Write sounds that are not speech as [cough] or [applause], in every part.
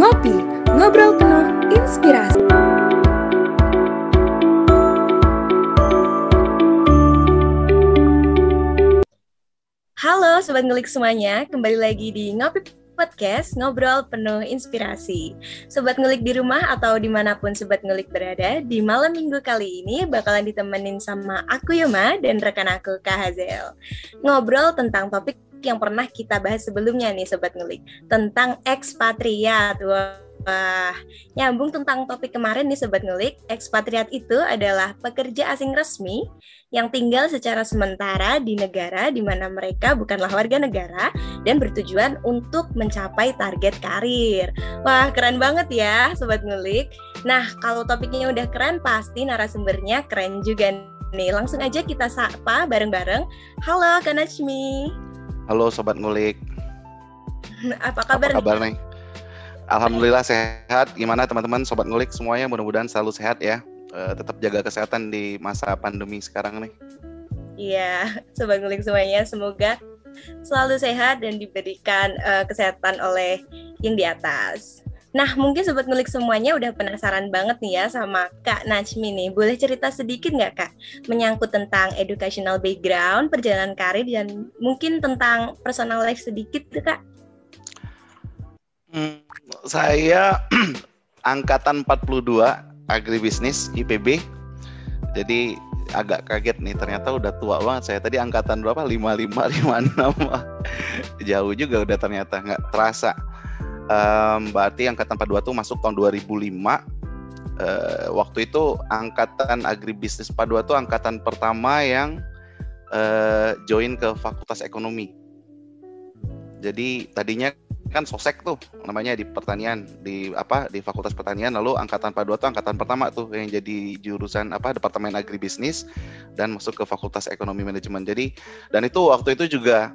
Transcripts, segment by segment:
Ngopi, ngobrol penuh inspirasi. Halo Sobat Ngelik semuanya, kembali lagi di Ngopi Podcast, ngobrol penuh inspirasi. Sobat Ngelik di rumah atau di mana pun Sobat Ngelik berada, di malam minggu kali ini bakalan ditemenin sama aku Yoma dan rekan aku Kak Hazel. Ngobrol tentang topik yang pernah kita bahas sebelumnya nih Sobat Ngelik, tentang ekspatriat. Wah, nyambung tentang topik kemarin nih Sobat Ngelik, ekspatriat itu adalah pekerja asing resmi yang tinggal secara sementara di negara di mana mereka bukanlah warga negara dan bertujuan untuk mencapai target karir. Wah, keren banget ya Sobat Ngelik. Nah, kalau topiknya udah keren, pasti narasumbernya keren juga nih. Langsung aja kita sapa bareng-bareng. Halo, Kanachmi. Halo Sobat Ngulik. Apa kabar, Apa kabar nih? Alhamdulillah sehat. Gimana teman-teman sobat ngulik semuanya mudah-mudahan selalu sehat ya. Uh, tetap jaga kesehatan di masa pandemi sekarang nih. Iya, [laughs] sobat ngulik semuanya semoga selalu sehat dan diberikan uh, kesehatan oleh yang di atas. Nah, mungkin sobat ngulik semuanya udah penasaran banget nih ya sama Kak Najmi nih. Boleh cerita sedikit nggak Kak menyangkut tentang educational background, perjalanan karir dan mungkin tentang personal life sedikit tuh Kak? Hmm, saya [clears throat] angkatan 42 agribisnis IPB. Jadi agak kaget nih ternyata udah tua banget saya tadi angkatan berapa 55 56 [laughs] jauh juga udah ternyata nggak terasa um, berarti angkatan 42 tuh masuk tahun 2005 uh, waktu itu angkatan agribisnis 42 tuh angkatan pertama yang uh, join ke fakultas ekonomi jadi tadinya kan sosek tuh namanya di pertanian di apa di Fakultas Pertanian lalu angkatan 42 tuh angkatan pertama tuh yang jadi jurusan apa Departemen Agribisnis dan masuk ke Fakultas Ekonomi Manajemen. Jadi dan itu waktu itu juga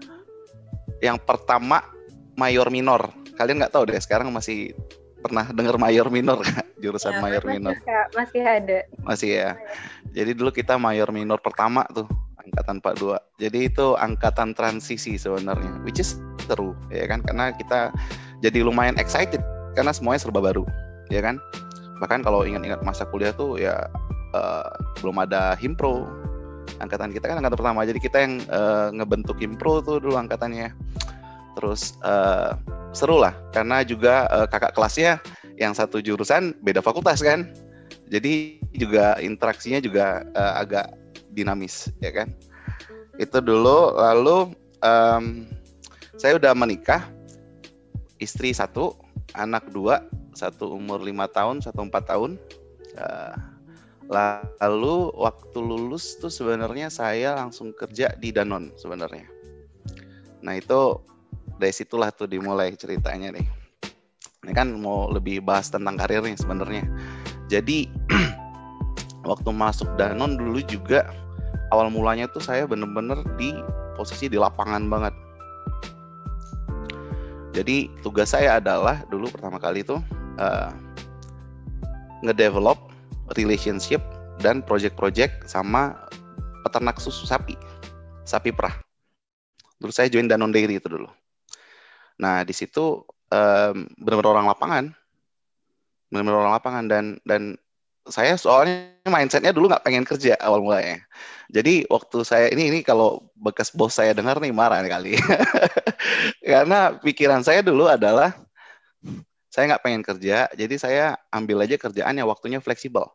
yang pertama mayor minor. Kalian nggak tahu deh sekarang masih pernah dengar mayor minor [laughs] jurusan ya, mayor minor masih ada masih ya jadi dulu kita mayor minor pertama tuh angkatan 42. Jadi itu angkatan transisi sebenarnya, which is seru ya kan karena kita jadi lumayan excited karena semuanya serba baru, ya kan? Bahkan kalau ingat-ingat masa kuliah tuh ya uh, belum ada himpro. Angkatan kita kan angkatan pertama, jadi kita yang uh, ngebentuk himpro tuh dulu angkatannya. Terus uh, seru lah. Karena juga uh, kakak kelasnya yang satu jurusan beda fakultas kan. Jadi juga interaksinya juga uh, agak dinamis ya kan? Itu dulu. Lalu um, saya udah menikah. Istri satu anak dua. Satu umur lima tahun satu empat tahun. Uh, lalu waktu lulus tuh sebenarnya saya langsung kerja di Danon sebenarnya. Nah itu dari situlah tuh dimulai ceritanya nih ini kan mau lebih bahas tentang karirnya sebenarnya jadi [clears throat] waktu masuk Danon dulu juga awal mulanya tuh saya bener-bener di posisi di lapangan banget. Jadi tugas saya adalah dulu pertama kali itu uh, ngedevelop relationship dan project-project sama peternak susu sapi, sapi perah. Dulu saya join Danon Dairy itu dulu. Nah di situ um, benar-benar orang lapangan, benar-benar orang lapangan dan dan saya soalnya mindsetnya dulu nggak pengen kerja awal mulanya. Jadi waktu saya ini ini kalau bekas bos saya dengar nih marah kali. [laughs] Karena pikiran saya dulu adalah saya nggak pengen kerja, jadi saya ambil aja kerjaan yang waktunya fleksibel.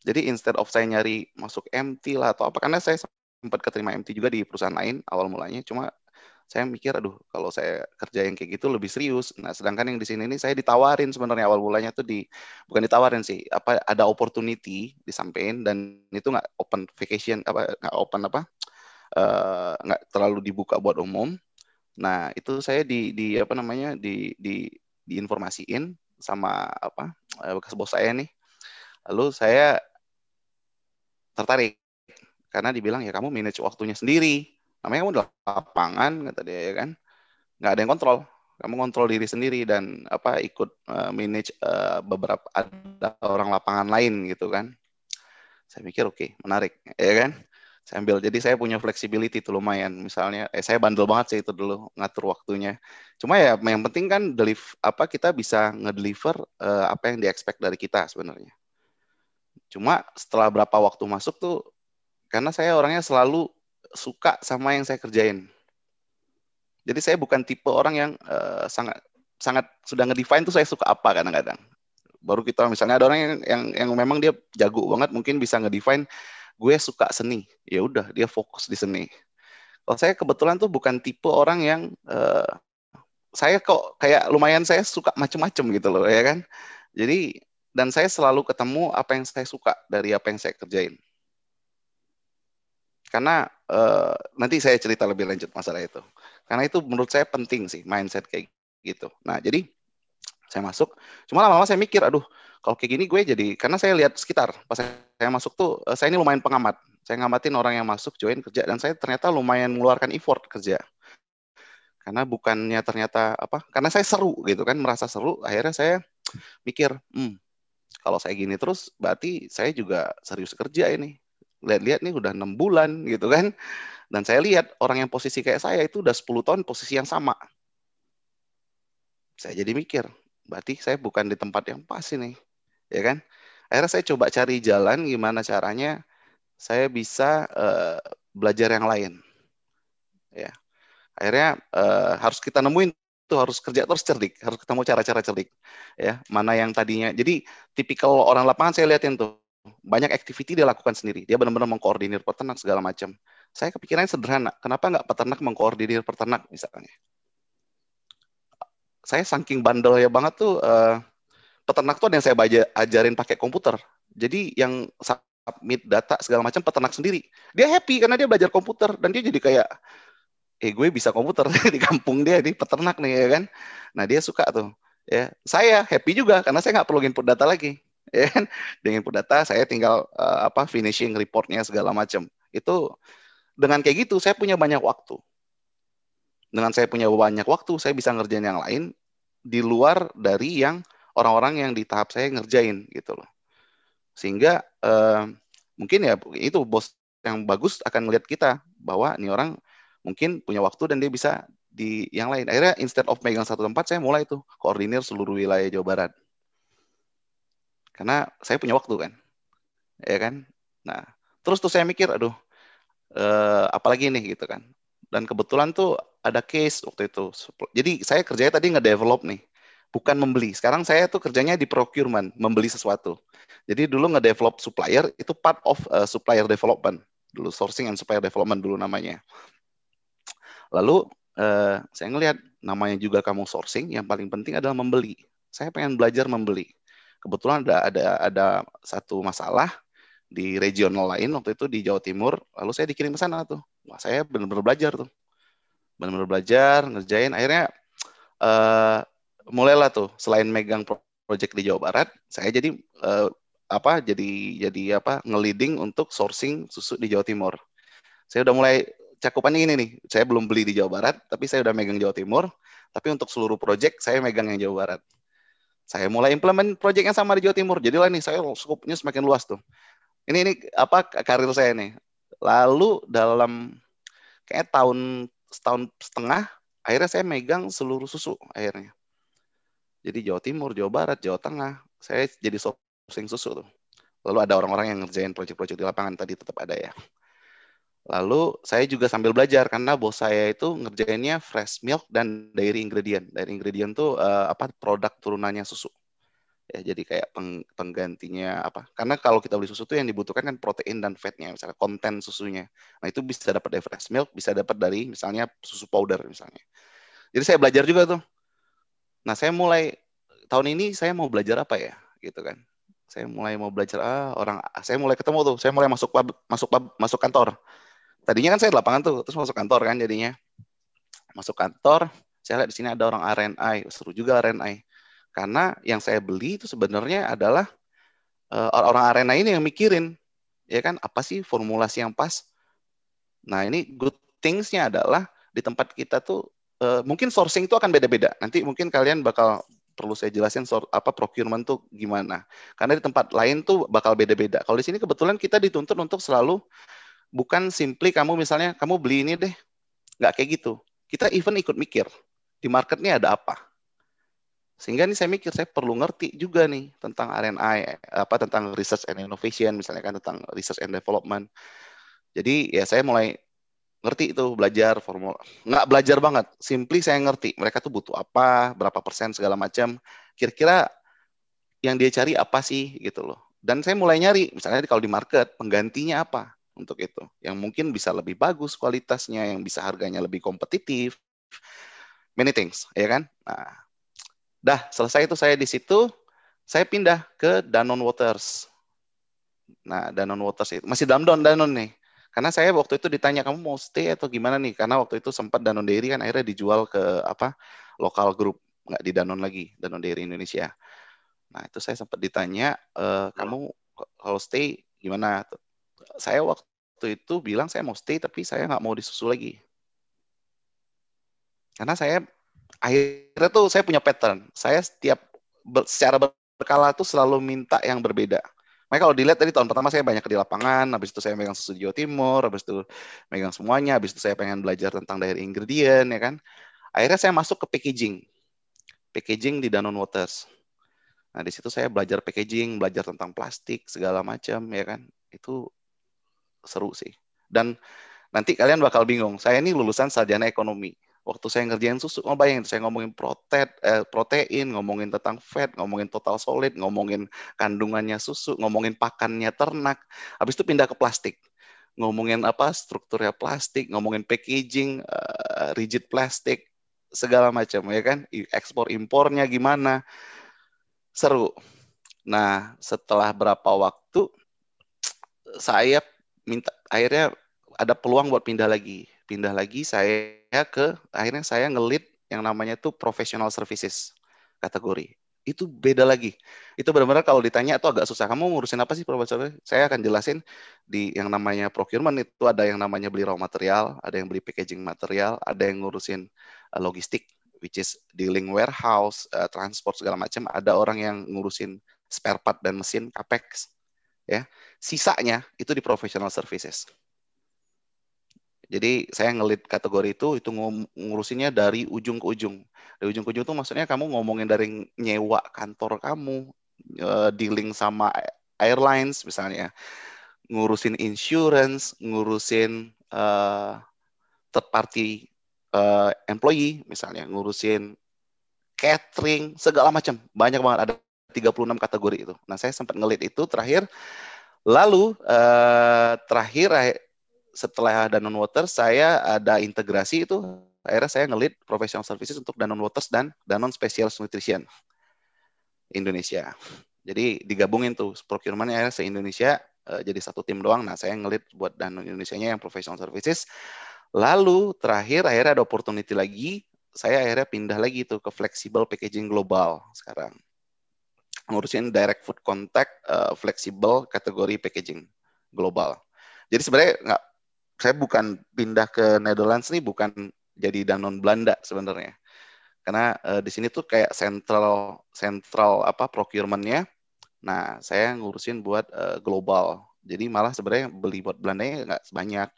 Jadi instead of saya nyari masuk MT lah atau apa, karena saya sempat keterima MT juga di perusahaan lain awal mulanya, cuma saya mikir aduh kalau saya kerja yang kayak gitu lebih serius. Nah, sedangkan yang di sini ini saya ditawarin sebenarnya awal mulanya tuh di bukan ditawarin sih, apa ada opportunity disampaikan dan itu nggak open vacation apa nggak open apa eh, nggak uh, terlalu dibuka buat umum. Nah, itu saya di di apa namanya di di diinformasiin sama apa eh, bekas bos saya nih. Lalu saya tertarik karena dibilang ya kamu manage waktunya sendiri namanya kamu di lapangan kata dia ya kan? Nggak ada yang kontrol. Kamu kontrol diri sendiri dan apa ikut uh, manage uh, beberapa ada orang lapangan lain gitu kan? Saya mikir oke okay, menarik ya kan? Saya ambil jadi saya punya flexibility itu lumayan. Misalnya eh saya bandel banget sih itu dulu ngatur waktunya. Cuma ya yang penting kan deliver apa kita bisa ngedeliver uh, apa yang di expect dari kita sebenarnya. Cuma setelah berapa waktu masuk tuh karena saya orangnya selalu suka sama yang saya kerjain. Jadi saya bukan tipe orang yang uh, sangat sangat sudah ngedefine tuh saya suka apa kadang-kadang. Baru kita misalnya ada orang yang yang yang memang dia jago banget mungkin bisa ngedefine gue suka seni. Ya udah dia fokus di seni. Kalau saya kebetulan tuh bukan tipe orang yang uh, saya kok kayak lumayan saya suka macem-macem gitu loh ya kan? Jadi dan saya selalu ketemu apa yang saya suka dari apa yang saya kerjain karena uh, nanti saya cerita lebih lanjut masalah itu. Karena itu menurut saya penting sih mindset kayak gitu. Nah jadi saya masuk. Cuma lama-lama saya mikir aduh kalau kayak gini gue jadi karena saya lihat sekitar pas saya masuk tuh eh, saya ini lumayan pengamat. Saya ngamatin orang yang masuk join kerja dan saya ternyata lumayan mengeluarkan effort kerja. Karena bukannya ternyata apa karena saya seru gitu kan merasa seru akhirnya saya mikir hmm, kalau saya gini terus berarti saya juga serius kerja ini lihat-lihat nih udah enam bulan gitu kan dan saya lihat orang yang posisi kayak saya itu udah 10 tahun posisi yang sama saya jadi mikir berarti saya bukan di tempat yang pas ini, ya kan? Akhirnya saya coba cari jalan gimana caranya saya bisa uh, belajar yang lain, ya. Akhirnya uh, harus kita nemuin tuh harus kerja terus cerdik, harus ketemu cara-cara cerdik, ya. Mana yang tadinya, jadi tipikal orang lapangan saya liatin tuh banyak activity dia lakukan sendiri, dia benar-benar mengkoordinir peternak segala macam. Saya kepikirannya sederhana, kenapa nggak peternak mengkoordinir peternak misalnya? saya saking bandel ya banget tuh uh, peternak tuh ada yang saya baca, ajarin pakai komputer. Jadi yang submit data segala macam peternak sendiri. Dia happy karena dia belajar komputer dan dia jadi kayak eh gue bisa komputer [laughs] di kampung dia di peternak nih ya kan. Nah, dia suka tuh. Ya, saya happy juga karena saya nggak perlu input data lagi. Ya kan? Dengan data saya tinggal uh, apa finishing reportnya segala macam. Itu dengan kayak gitu saya punya banyak waktu dengan saya punya banyak waktu, saya bisa ngerjain yang lain di luar dari yang orang-orang yang di tahap saya ngerjain gitu loh. Sehingga eh, mungkin ya itu bos yang bagus akan melihat kita bahwa ini orang mungkin punya waktu dan dia bisa di yang lain. Akhirnya instead of megang satu tempat, saya mulai tuh koordinir seluruh wilayah Jawa Barat. Karena saya punya waktu kan, ya kan. Nah, terus tuh saya mikir, aduh, eh, apalagi nih gitu kan. Dan kebetulan tuh ada case waktu itu. Jadi saya kerjanya tadi nge-develop nih, bukan membeli. Sekarang saya tuh kerjanya di procurement, membeli sesuatu. Jadi dulu nge-develop supplier itu part of uh, supplier development. Dulu sourcing and supplier development dulu namanya. Lalu uh, saya ngelihat namanya juga kamu sourcing, yang paling penting adalah membeli. Saya pengen belajar membeli. Kebetulan ada ada ada satu masalah di regional lain waktu itu di Jawa Timur, lalu saya dikirim ke sana tuh. Wah, saya benar-benar belajar tuh. Benar-benar belajar ngerjain. Akhirnya uh, mulailah tuh selain megang project di Jawa Barat saya jadi uh, apa jadi jadi apa ngeliding untuk sourcing susu di Jawa Timur. Saya udah mulai cakupannya ini nih. Saya belum beli di Jawa Barat tapi saya udah megang Jawa Timur. Tapi untuk seluruh project saya megang yang Jawa Barat saya mulai implement project yang sama di Jawa Timur. Jadilah nih saya skupnya semakin luas tuh. Ini ini apa karir saya nih. Lalu dalam kayak tahun setahun setengah akhirnya saya megang seluruh susu akhirnya. Jadi Jawa Timur Jawa Barat Jawa Tengah saya jadi sourcing susu tuh. Lalu ada orang-orang yang ngerjain proyek-proyek di lapangan tadi tetap ada ya lalu saya juga sambil belajar karena bos saya itu ngerjainnya fresh milk dan dairy ingredient. Dairy ingredient tuh uh, apa produk turunannya susu. Ya jadi kayak peng, penggantinya apa. Karena kalau kita beli susu tuh yang dibutuhkan kan protein dan fatnya misalnya konten susunya. Nah itu bisa dapat dari fresh milk bisa dapat dari misalnya susu powder misalnya. Jadi saya belajar juga tuh. Nah saya mulai tahun ini saya mau belajar apa ya gitu kan. Saya mulai mau belajar ah orang saya mulai ketemu tuh. Saya mulai masuk pub, masuk pub, masuk kantor tadinya kan saya di lapangan tuh terus masuk kantor kan jadinya masuk kantor saya lihat di sini ada orang RNI seru juga RNI karena yang saya beli itu sebenarnya adalah uh, orang arena ini yang mikirin, ya kan, apa sih formulasi yang pas. Nah ini good things-nya adalah di tempat kita tuh uh, mungkin sourcing itu akan beda-beda. Nanti mungkin kalian bakal perlu saya jelasin apa procurement tuh gimana. Karena di tempat lain tuh bakal beda-beda. Kalau di sini kebetulan kita dituntut untuk selalu bukan simply kamu misalnya kamu beli ini deh, nggak kayak gitu. Kita even ikut mikir di marketnya ada apa. Sehingga nih saya mikir saya perlu ngerti juga nih tentang R&I apa tentang research and innovation misalnya kan tentang research and development. Jadi ya saya mulai ngerti itu belajar formula nggak belajar banget simply saya ngerti mereka tuh butuh apa berapa persen segala macam kira-kira yang dia cari apa sih gitu loh dan saya mulai nyari misalnya kalau di market penggantinya apa untuk itu. Yang mungkin bisa lebih bagus kualitasnya yang bisa harganya lebih kompetitif. Many things ya kan? Nah dah selesai itu saya di situ. Saya pindah ke Danone Waters. Nah Danone Waters itu masih dalam Danone Danone nih. Karena saya waktu itu ditanya kamu mau stay atau gimana nih? Karena waktu itu sempat Danone Dairy kan akhirnya dijual ke apa lokal grup nggak di Danone lagi Danone Dairy Indonesia. Nah itu saya sempat ditanya e, kamu kalau stay gimana? Saya waktu itu bilang saya mau stay tapi saya nggak mau disusu lagi. Karena saya akhirnya tuh saya punya pattern. Saya setiap ber, secara berkala tuh selalu minta yang berbeda. Makanya kalau dilihat tadi tahun pertama saya banyak di lapangan, habis itu saya megang susu Jawa Timur, habis itu megang semuanya, habis itu saya pengen belajar tentang dairy ingredient, ya kan. Akhirnya saya masuk ke packaging. Packaging di Danone Waters. Nah, di situ saya belajar packaging, belajar tentang plastik, segala macam, ya kan. Itu seru sih. Dan nanti kalian bakal bingung, saya ini lulusan sarjana ekonomi. Waktu saya ngerjain susu, oh saya ngomongin protein, eh, protein, ngomongin tentang fat, ngomongin total solid, ngomongin kandungannya susu, ngomongin pakannya ternak, habis itu pindah ke plastik, ngomongin apa strukturnya plastik, ngomongin packaging, uh, rigid plastik, segala macam ya kan, ekspor impornya gimana, seru. Nah setelah berapa waktu saya minta akhirnya ada peluang buat pindah lagi pindah lagi saya ke akhirnya saya ngelit yang namanya tuh professional services kategori itu beda lagi. Itu benar-benar kalau ditanya itu agak susah. Kamu ngurusin apa sih professional? Saya akan jelasin di yang namanya procurement itu ada yang namanya beli raw material, ada yang beli packaging material, ada yang ngurusin uh, logistik, which is dealing warehouse, uh, transport segala macam. Ada orang yang ngurusin spare part dan mesin capex. Ya, sisanya itu di professional services. Jadi saya ngelit kategori itu itu ngurusinnya dari ujung ke ujung. Dari ujung ke ujung itu maksudnya kamu ngomongin dari nyewa kantor kamu, uh, dealing sama airlines misalnya, ngurusin insurance, ngurusin uh, third party uh, employee misalnya, ngurusin catering, segala macam. Banyak banget ada 36 kategori itu. Nah, saya sempat ngelit itu terakhir. Lalu uh, terakhir setelah Danone Waters saya ada integrasi itu akhirnya saya ngelit professional services untuk Danone Waters dan Danone Special Nutrition Indonesia. Jadi digabungin tuh procurementnya akhirnya se-Indonesia uh, jadi satu tim doang. Nah saya ngelit buat Danone Indonesia-nya yang professional services. Lalu terakhir akhirnya ada opportunity lagi. Saya akhirnya pindah lagi tuh ke flexible packaging global sekarang. Ngurusin direct food contact uh, flexible kategori packaging global. Jadi sebenarnya nggak saya bukan pindah ke Netherlands nih bukan jadi Danon Belanda sebenarnya. Karena uh, di sini tuh kayak central central apa procurementnya. Nah, saya ngurusin buat uh, global. Jadi malah sebenarnya beli buat Belanda nggak sebanyak.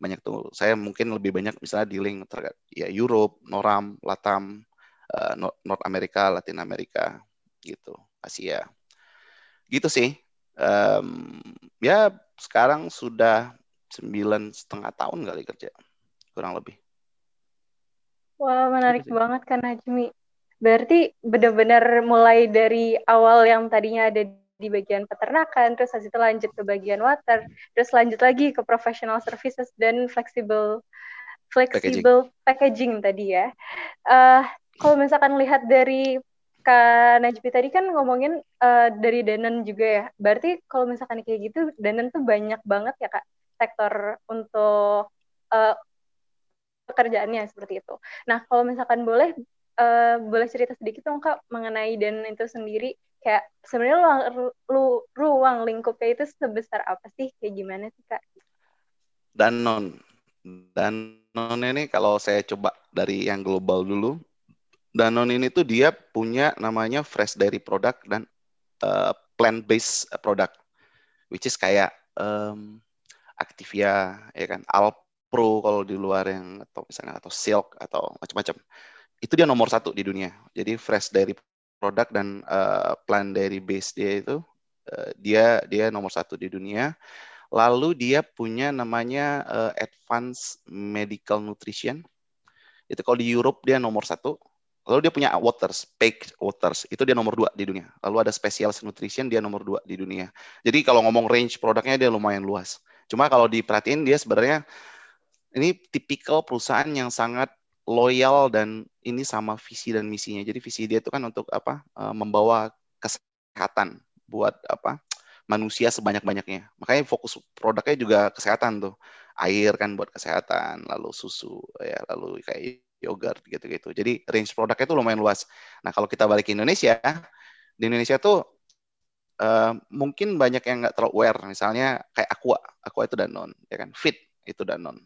Banyak tuh. Saya mungkin lebih banyak misalnya dealing terkait ya Europe, Noram, Latam, uh, North America, Latin America gitu, Asia. Gitu sih. Um, ya sekarang sudah sembilan setengah tahun kali kerja kurang lebih. Wah menarik gitu banget kan Najmi. Berarti benar-benar mulai dari awal yang tadinya ada di bagian peternakan, terus habis itu lanjut ke bagian water, terus lanjut lagi ke professional services dan flexible flexible packaging, packaging tadi ya. Uh, kalau misalkan lihat dari Kak Najmi tadi kan ngomongin uh, dari Danon juga ya. Berarti kalau misalkan kayak gitu, Danon tuh banyak banget ya Kak sektor untuk uh, pekerjaannya seperti itu. Nah, kalau misalkan boleh uh, boleh cerita sedikit dong Kak mengenai dan itu sendiri kayak sebenarnya ruang lu, ruang lingkupnya itu sebesar apa sih? Kayak gimana sih Kak? Danon. Danon ini kalau saya coba dari yang global dulu, Danon ini tuh dia punya namanya fresh dairy product dan uh, plant based product, which is kayak um, Activia, ya kan, Alpro kalau di luar yang atau misalnya atau Silk atau macam-macam. Itu dia nomor satu di dunia. Jadi fresh dari produk dan uh, plant dari base dia itu uh, dia dia nomor satu di dunia. Lalu dia punya namanya uh, Advanced Medical Nutrition. Itu kalau di Europe dia nomor satu. Lalu dia punya Waters, Packed Waters. Itu dia nomor dua di dunia. Lalu ada Specialist Nutrition dia nomor dua di dunia. Jadi kalau ngomong range produknya dia lumayan luas. Cuma kalau diperhatiin dia sebenarnya ini tipikal perusahaan yang sangat loyal dan ini sama visi dan misinya. Jadi visi dia itu kan untuk apa? Eh, membawa kesehatan buat apa? manusia sebanyak-banyaknya. Makanya fokus produknya juga kesehatan tuh. Air kan buat kesehatan, lalu susu ya, lalu kayak yogurt gitu-gitu. Jadi range produknya itu lumayan luas. Nah, kalau kita balik ke Indonesia, di Indonesia tuh uh, mungkin banyak yang nggak terlalu aware. Misalnya kayak Aqua, Aqua itu Danone, ya kan? Fit itu Danone,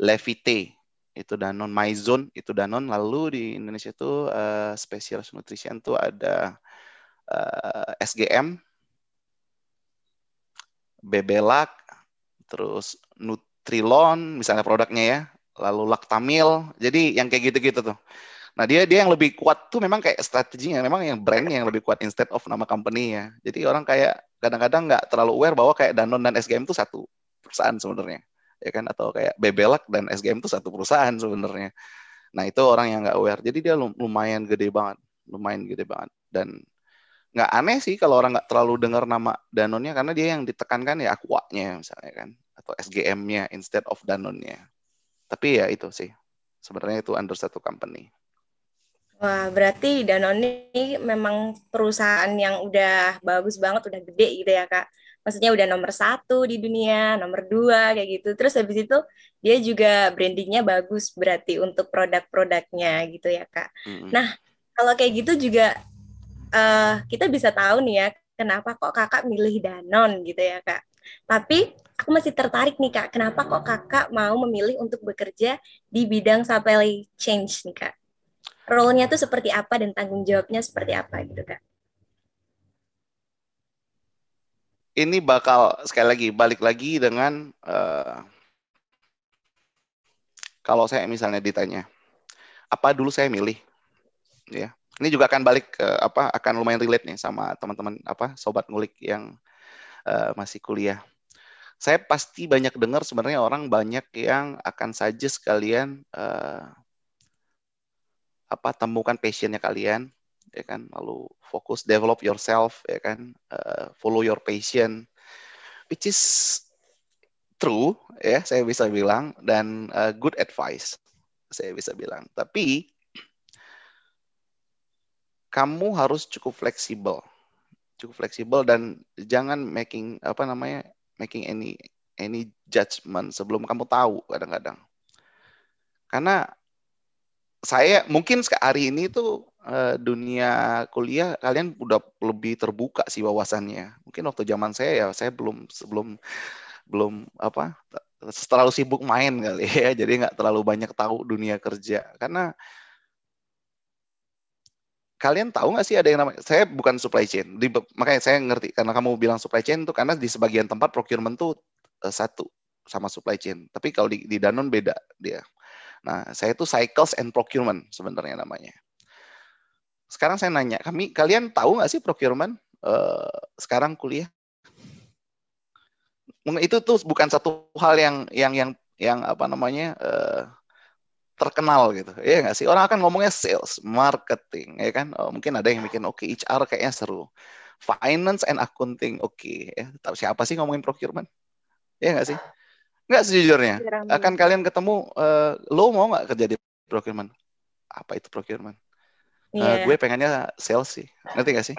Levite itu Danone, Maison itu Danone. Lalu di Indonesia itu uh, Special Nutrition tuh ada uh, eh, SGM, Bebelak, terus Nutrilon, misalnya produknya ya, lalu Lactamil. Jadi yang kayak gitu-gitu tuh. Nah dia dia yang lebih kuat tuh memang kayak strateginya, memang yang brandnya yang lebih kuat instead of nama company ya. Jadi orang kayak kadang-kadang nggak terlalu aware bahwa kayak Danone dan SGM itu satu perusahaan sebenarnya, ya kan? Atau kayak Bebelak dan SGM itu satu perusahaan sebenarnya. Nah itu orang yang nggak aware. Jadi dia lumayan gede banget, lumayan gede banget. Dan nggak aneh sih kalau orang nggak terlalu dengar nama Danone-nya karena dia yang ditekankan ya Aqua-nya misalnya kan atau SGM-nya instead of Danone-nya. Tapi ya itu sih sebenarnya itu under satu company. Wah, berarti Danone ini memang perusahaan yang udah bagus banget, udah gede gitu ya, Kak. Maksudnya udah nomor satu di dunia, nomor dua, kayak gitu. Terus habis itu dia juga brandingnya bagus berarti untuk produk-produknya gitu ya, Kak. Mm-hmm. Nah, kalau kayak gitu juga uh, kita bisa tahu nih ya, kenapa kok kakak milih Danone gitu ya, Kak. Tapi aku masih tertarik nih, Kak. Kenapa kok kakak mau memilih untuk bekerja di bidang supply chain nih, Kak? role-nya tuh seperti apa dan tanggung jawabnya seperti apa gitu kak? Ini bakal sekali lagi balik lagi dengan uh, kalau saya misalnya ditanya apa dulu saya milih, ya ini juga akan balik ke apa akan lumayan relate nih sama teman-teman apa sobat ngulik yang uh, masih kuliah. Saya pasti banyak dengar sebenarnya orang banyak yang akan saja sekalian uh, apa temukan passionnya kalian ya kan? Lalu fokus develop yourself ya kan? Uh, follow your passion which is true ya saya bisa bilang dan uh, good advice saya bisa bilang. Tapi kamu harus cukup fleksibel cukup fleksibel dan jangan making apa namanya making any any judgment sebelum kamu tahu kadang-kadang karena saya mungkin hari ini tuh uh, dunia kuliah kalian udah lebih terbuka sih wawasannya. Mungkin waktu zaman saya ya saya belum sebelum belum apa terlalu sibuk main kali ya, [laughs] jadi nggak terlalu banyak tahu dunia kerja. Karena kalian tahu nggak sih ada yang namanya saya bukan supply chain, di, makanya saya ngerti karena kamu bilang supply chain tuh karena di sebagian tempat procurement tuh uh, satu sama supply chain, tapi kalau di, di Danone beda dia. Nah, saya itu cycles and procurement sebenarnya namanya. Sekarang saya nanya, kami kalian tahu nggak sih procurement uh, sekarang kuliah? Itu tuh bukan satu hal yang yang yang yang apa namanya uh, terkenal gitu, ya nggak sih? Orang akan ngomongnya sales, marketing, ya kan? Oh, mungkin ada yang mikir, oke okay, HR kayaknya seru, finance and accounting, oke. Okay, ya. Tapi siapa sih ngomongin procurement? Ya nggak sih? Enggak sejujurnya. Akan kalian ketemu, uh, lo mau nggak kerja di procurement? Apa itu procurement? Yeah. Uh, gue pengennya sales sih. Ngerti gak sih?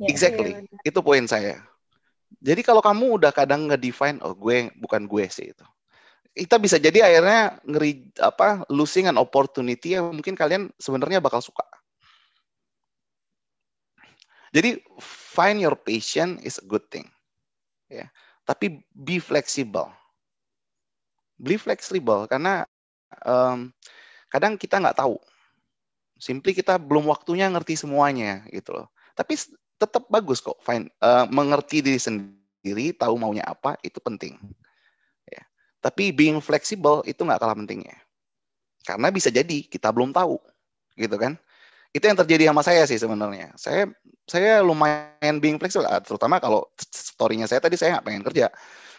Yeah, exactly. Yeah. Itu poin saya. Jadi kalau kamu udah kadang nge-define, oh gue bukan gue sih itu. Kita bisa jadi akhirnya ngeri apa losing an opportunity yang mungkin kalian sebenarnya bakal suka. Jadi find your passion is a good thing. Ya. Tapi be flexible beli fleksibel karena um, kadang kita nggak tahu. Simply kita belum waktunya ngerti semuanya gitu loh. Tapi tetap bagus kok, fine. Uh, mengerti diri sendiri, tahu maunya apa itu penting. Tapi being flexible itu nggak kalah pentingnya. Karena bisa jadi kita belum tahu, gitu kan? Itu yang terjadi sama saya sih sebenarnya. Saya saya lumayan being flexible, ah, terutama kalau story-nya saya tadi saya nggak pengen kerja,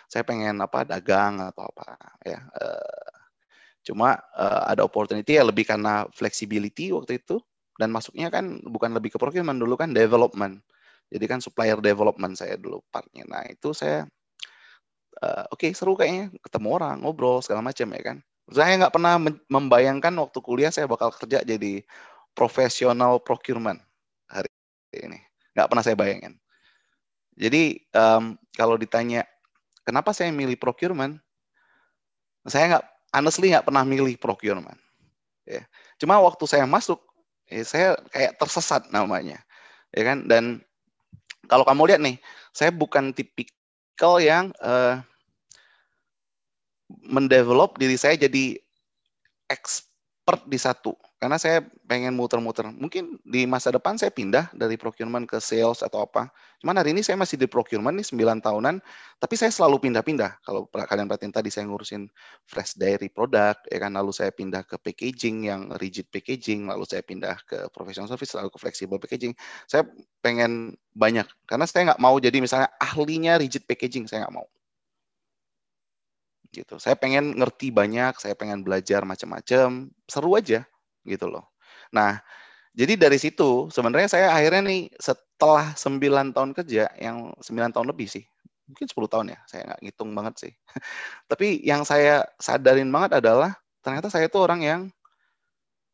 saya pengen apa dagang atau apa ya. Uh, cuma uh, ada opportunity ya lebih karena flexibility waktu itu dan masuknya kan bukan lebih ke procurement dulu kan development. Jadi kan supplier development saya dulu partnya. Nah itu saya uh, oke okay, seru kayaknya ketemu orang ngobrol segala macam ya kan. Saya nggak pernah membayangkan waktu kuliah saya bakal kerja jadi profesional procurement hari ini. Nggak pernah saya bayangin. Jadi um, kalau ditanya kenapa saya milih procurement, saya nggak honestly nggak pernah milih procurement. Ya. Cuma waktu saya masuk, ya saya kayak tersesat namanya, ya kan. Dan kalau kamu lihat nih, saya bukan tipikal yang uh, mendevelop diri saya jadi expert di satu karena saya pengen muter-muter. Mungkin di masa depan saya pindah dari procurement ke sales atau apa. Cuman hari ini saya masih di procurement nih 9 tahunan, tapi saya selalu pindah-pindah. Kalau kalian perhatiin tadi saya ngurusin fresh dairy product, ya kan lalu saya pindah ke packaging yang rigid packaging, lalu saya pindah ke professional service, lalu ke flexible packaging. Saya pengen banyak karena saya nggak mau jadi misalnya ahlinya rigid packaging, saya nggak mau gitu. Saya pengen ngerti banyak, saya pengen belajar macam-macam, seru aja gitu loh. Nah, jadi dari situ sebenarnya saya akhirnya nih setelah 9 tahun kerja, yang 9 tahun lebih sih, mungkin 10 tahun ya, saya nggak ngitung banget sih. [laughs] Tapi yang saya sadarin banget adalah ternyata saya tuh orang yang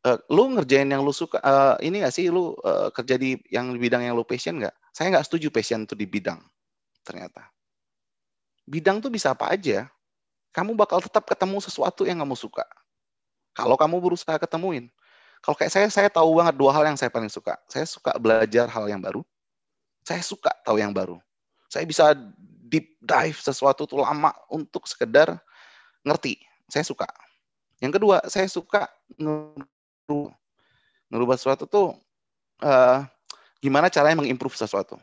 uh, lu ngerjain yang lu suka uh, ini nggak sih lu uh, kerja di yang bidang yang lu passion nggak? Saya nggak setuju passion tuh di bidang ternyata. Bidang tuh bisa apa aja kamu bakal tetap ketemu sesuatu yang kamu suka. Kalau kamu berusaha ketemuin. Kalau kayak saya, saya tahu banget dua hal yang saya paling suka. Saya suka belajar hal yang baru. Saya suka tahu yang baru. Saya bisa deep dive sesuatu tuh lama untuk sekedar ngerti. Saya suka. Yang kedua, saya suka ngerubah, ngerubah sesuatu tuh uh, gimana caranya mengimprove sesuatu.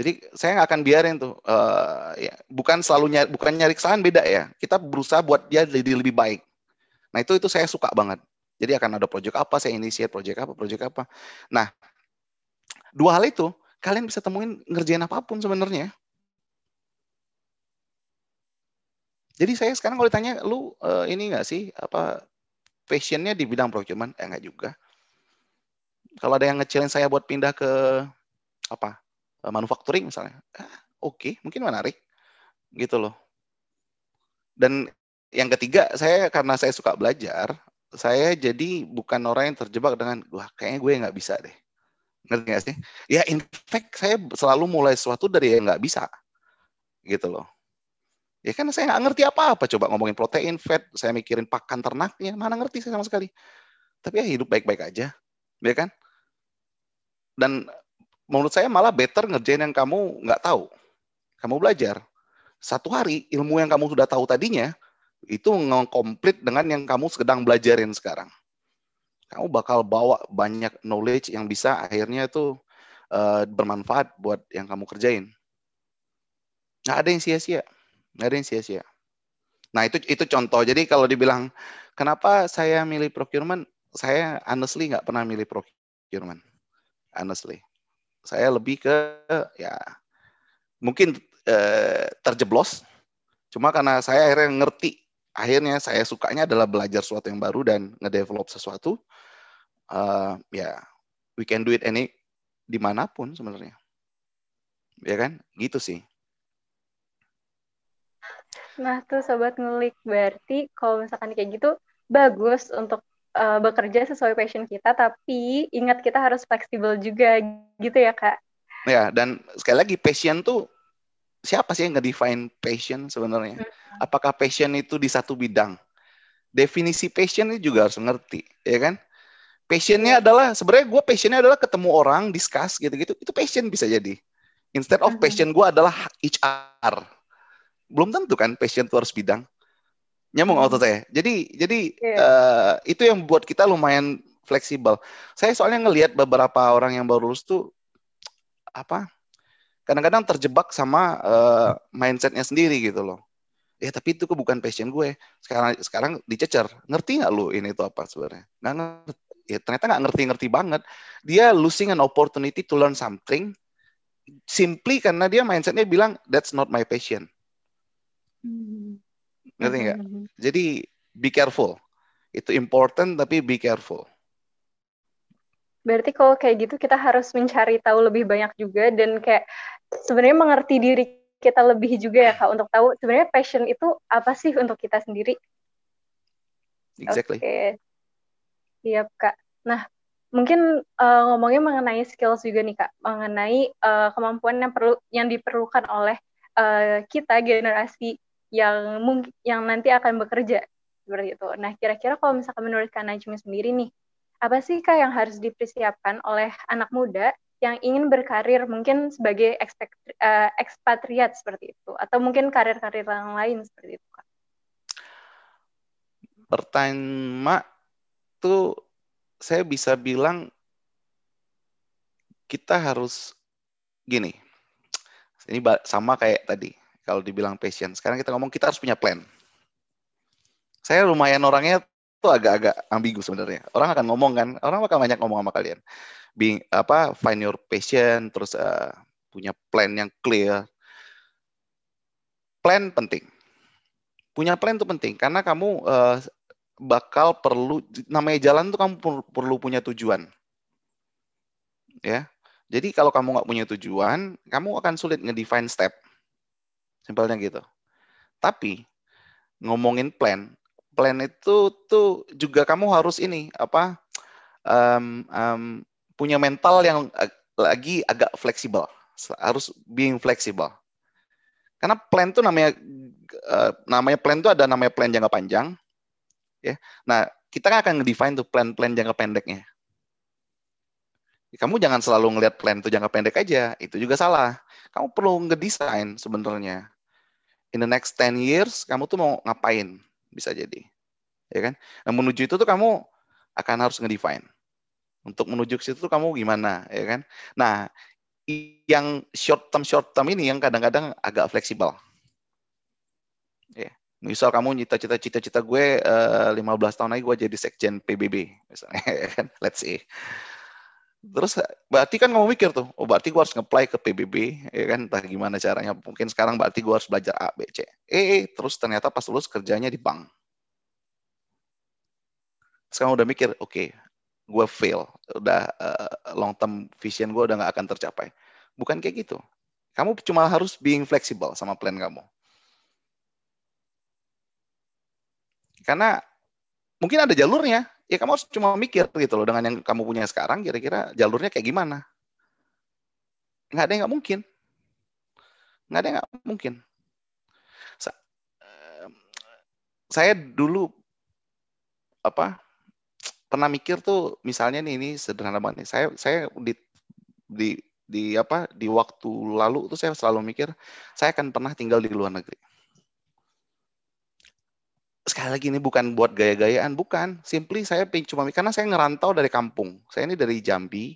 Jadi saya nggak akan biarin tuh, uh, ya, bukan selalu nyari, bukan nyari kesalahan beda ya. Kita berusaha buat dia jadi lebih baik. Nah itu itu saya suka banget. Jadi akan ada proyek apa, saya inisiat proyek apa, proyek apa. Nah dua hal itu kalian bisa temuin ngerjain apa pun sebenarnya. Jadi saya sekarang kalau ditanya, lu uh, ini nggak sih apa passionnya di bidang procurement? Eh nggak juga. Kalau ada yang ngecilin saya buat pindah ke apa Eh, manufacturing misalnya, ah, oke, okay, mungkin menarik, gitu loh. Dan yang ketiga, saya karena saya suka belajar, saya jadi bukan orang yang terjebak dengan, wah kayaknya gue nggak bisa deh. Ngerti nggak sih? Ya, in fact, saya selalu mulai sesuatu dari yang nggak bisa, gitu loh. Ya kan saya nggak ngerti apa-apa, coba ngomongin protein, fat, saya mikirin pakan ternaknya, mana ngerti saya sama sekali. Tapi ya hidup baik-baik aja, ya kan? Dan menurut saya malah better ngerjain yang kamu nggak tahu. Kamu belajar. Satu hari ilmu yang kamu sudah tahu tadinya itu nge-complete dengan yang kamu sedang belajarin sekarang. Kamu bakal bawa banyak knowledge yang bisa akhirnya itu uh, bermanfaat buat yang kamu kerjain. Nggak ada yang sia-sia. Nggak ada yang sia-sia. Nah itu itu contoh. Jadi kalau dibilang kenapa saya milih procurement, saya honestly nggak pernah milih procurement. Honestly saya lebih ke ya mungkin eh, terjeblos. Cuma karena saya akhirnya ngerti, akhirnya saya sukanya adalah belajar sesuatu yang baru dan ngedevelop sesuatu. Uh, ya, we can do it any di mana pun sebenarnya. Ya kan, gitu sih. Nah tuh sobat ngulik berarti kalau misalkan kayak gitu bagus untuk uh, bekerja sesuai passion kita, tapi ingat kita harus fleksibel juga gitu ya kak. Ya, dan sekali lagi passion tuh siapa sih yang nge-define passion sebenarnya? Hmm. Apakah passion itu di satu bidang? Definisi passion ini juga harus ngerti, ya kan? Passionnya hmm. adalah sebenarnya gue passionnya adalah ketemu orang, discuss gitu-gitu. Itu passion bisa jadi. Instead of hmm. passion gue adalah HR. Belum tentu kan passion itu harus bidang nyambung hmm. auto saya. Jadi jadi yeah. Iya. uh, itu yang buat kita lumayan fleksibel. Saya soalnya ngelihat beberapa orang yang baru lulus tuh apa? Kadang-kadang terjebak sama uh, mindsetnya sendiri gitu loh. Ya tapi itu bukan passion gue. Sekarang sekarang dicecer. Ngerti nggak lu ini itu apa sebenarnya? Nggak ngerti. Ya ternyata nggak ngerti-ngerti banget. Dia losing an opportunity to learn something simply karena dia mindsetnya bilang that's not my passion. Hmm. ngerti nggak? Hmm. jadi be careful. Itu important tapi be careful. Berarti kalau kayak gitu kita harus mencari tahu lebih banyak juga dan kayak sebenarnya mengerti diri kita lebih juga ya kak untuk tahu sebenarnya passion itu apa sih untuk kita sendiri. Exactly. Oke. Okay. Siap kak. Nah mungkin uh, ngomongnya mengenai skills juga nih kak, mengenai uh, kemampuan yang perlu yang diperlukan oleh uh, kita generasi yang mungkin yang nanti akan bekerja seperti itu. Nah kira-kira kalau misalkan menurut kak Najmi sendiri nih, apa sih kak yang harus dipersiapkan oleh anak muda yang ingin berkarir mungkin sebagai uh, ekspatriat seperti itu atau mungkin karir-karir yang lain seperti itu kak? Pertama tuh saya bisa bilang kita harus gini. Ini sama kayak tadi kalau dibilang passion. Sekarang kita ngomong kita harus punya plan. Saya lumayan orangnya tuh agak-agak ambigu sebenarnya. Orang akan ngomong kan, orang bakal banyak ngomong sama kalian being apa find your passion terus uh, punya plan yang clear. Plan penting. Punya plan itu penting karena kamu uh, bakal perlu namanya jalan tuh kamu perlu punya tujuan. Ya. Jadi kalau kamu nggak punya tujuan kamu akan sulit ngedefine step. Simpelnya gitu. Tapi ngomongin plan plan itu tuh juga kamu harus ini apa um, um, punya mental yang lagi agak fleksibel. Harus being fleksibel. Karena plan itu namanya uh, namanya plan itu ada namanya plan jangka panjang. Ya. Nah, kita kan akan define tuh plan-plan jangka pendeknya. Kamu jangan selalu ngelihat plan itu jangka pendek aja, itu juga salah. Kamu perlu ngedesain sebenarnya. In the next 10 years, kamu tuh mau ngapain? Bisa jadi. Ya kan? Nah, menuju itu tuh kamu akan harus ngedefine. Untuk menuju ke situ kamu gimana, ya kan? Nah, yang short term short term ini yang kadang-kadang agak fleksibel. Ya. Misal kamu cita-cita cita-cita gue uh, eh, 15 tahun lagi gue jadi sekjen PBB misalnya, [laughs] ya kan? Let's see. Terus berarti kan kamu mikir tuh, oh berarti gue harus nge-apply ke PBB, ya kan? Entah gimana caranya. Mungkin sekarang berarti gue harus belajar A, B, C. Eh, terus ternyata pas lulus kerjanya di bank. Sekarang udah mikir, oke, gue fail, udah uh, long term vision gue udah nggak akan tercapai. Bukan kayak gitu. Kamu cuma harus being flexible sama plan kamu. Karena mungkin ada jalurnya, ya kamu harus cuma mikir gitu loh dengan yang kamu punya sekarang kira-kira jalurnya kayak gimana. Nggak ada yang nggak mungkin. Nggak ada yang nggak mungkin. Saya dulu apa pernah mikir tuh misalnya nih ini sederhana banget nih. Saya saya di di di apa di waktu lalu tuh saya selalu mikir saya akan pernah tinggal di luar negeri. Sekali lagi ini bukan buat gaya-gayaan, bukan. Simply saya cuma karena saya ngerantau dari kampung. Saya ini dari Jambi,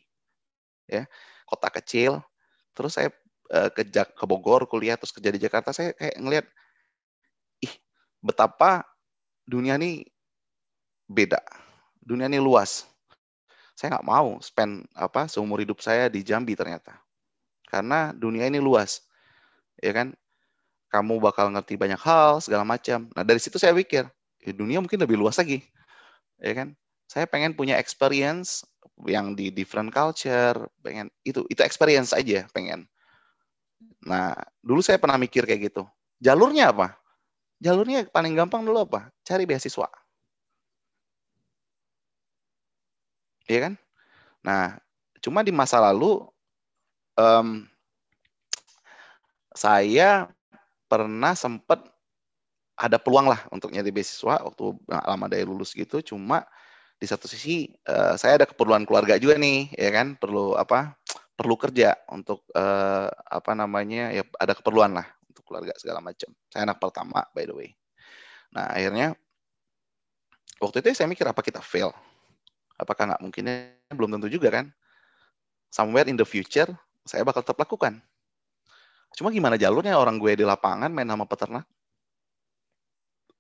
ya kota kecil. Terus saya uh, ke, ke Bogor kuliah, terus kerja di Jakarta. Saya kayak ngelihat, ih betapa dunia ini beda dunia ini luas. Saya nggak mau spend apa seumur hidup saya di Jambi ternyata. Karena dunia ini luas. Ya kan? Kamu bakal ngerti banyak hal, segala macam. Nah, dari situ saya pikir, ya dunia mungkin lebih luas lagi. Ya kan? Saya pengen punya experience yang di different culture, pengen itu itu experience aja pengen. Nah, dulu saya pernah mikir kayak gitu. Jalurnya apa? Jalurnya paling gampang dulu apa? Cari beasiswa. Iya kan? Nah, cuma di masa lalu um, saya pernah sempat ada peluang lah untuk nyari beasiswa waktu lama dari lulus gitu. Cuma di satu sisi uh, saya ada keperluan keluarga juga nih, ya kan? Perlu apa? Perlu kerja untuk uh, apa namanya? Ya ada keperluan lah untuk keluarga segala macam. Saya anak pertama by the way. Nah akhirnya waktu itu saya mikir apa kita fail Apakah nggak mungkinnya? Belum tentu juga kan. Somewhere in the future, saya bakal tetap lakukan. Cuma gimana jalurnya orang gue di lapangan main sama peternak?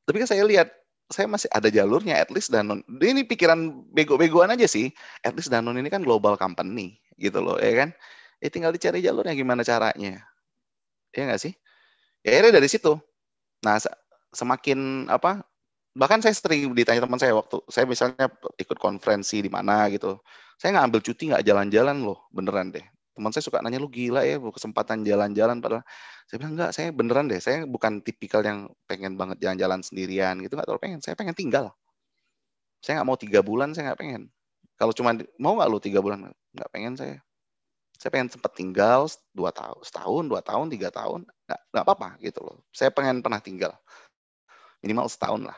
Tapi kan saya lihat saya masih ada jalurnya at least Danone. Ini pikiran bego-begoan aja sih. At least Danone ini kan global company gitu loh, ya kan? Ya tinggal dicari jalurnya gimana caranya. Ya nggak sih? Ya dari situ. Nah, semakin apa? Bahkan saya sering ditanya teman saya waktu saya misalnya ikut konferensi di mana gitu. Saya nggak ambil cuti nggak jalan-jalan loh, beneran deh. Teman saya suka nanya lu gila ya kesempatan jalan-jalan padahal saya bilang enggak, saya beneran deh, saya bukan tipikal yang pengen banget jalan-jalan sendirian gitu, nggak terlalu pengen. Saya pengen tinggal. Saya nggak mau tiga bulan, saya nggak pengen. Kalau cuma mau nggak lu tiga bulan, nggak pengen saya. Saya pengen sempat tinggal dua tahun, setahun, dua tahun, tiga tahun, nggak nggak apa-apa gitu loh. Saya pengen pernah tinggal minimal setahun lah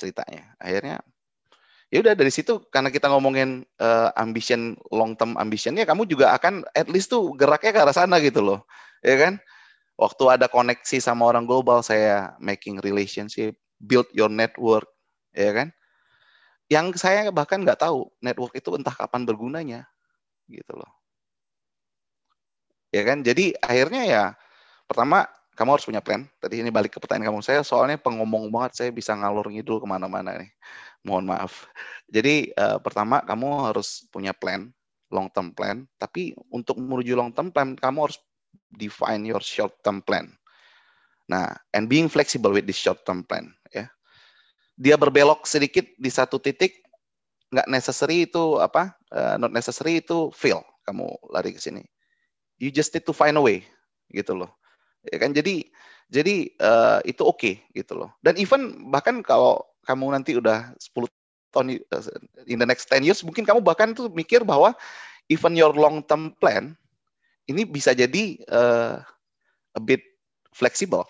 ceritanya. Akhirnya ya udah dari situ karena kita ngomongin uh, ambition long term ambitionnya kamu juga akan at least tuh geraknya ke arah sana gitu loh. Ya kan? Waktu ada koneksi sama orang global saya making relationship build your network ya kan? Yang saya bahkan nggak tahu network itu entah kapan bergunanya gitu loh. Ya kan? Jadi akhirnya ya pertama kamu harus punya plan tadi ini balik ke pertanyaan kamu saya soalnya pengomong banget saya bisa ngalur ngidul ke mana-mana nih mohon maaf jadi uh, pertama kamu harus punya plan long term plan tapi untuk menuju long term plan kamu harus define your short term plan. Nah, and being flexible with this short term plan, ya. Dia berbelok sedikit di satu titik, nggak necessary itu apa? Uh, not necessary itu fail kamu lari ke sini. You just need to find a way, gitu loh. Ya kan? Jadi jadi uh, itu oke okay, gitu loh. Dan even bahkan kalau kamu nanti udah 10 tahun in the next 10 years mungkin kamu bahkan tuh mikir bahwa even your long term plan ini bisa jadi uh, a bit fleksibel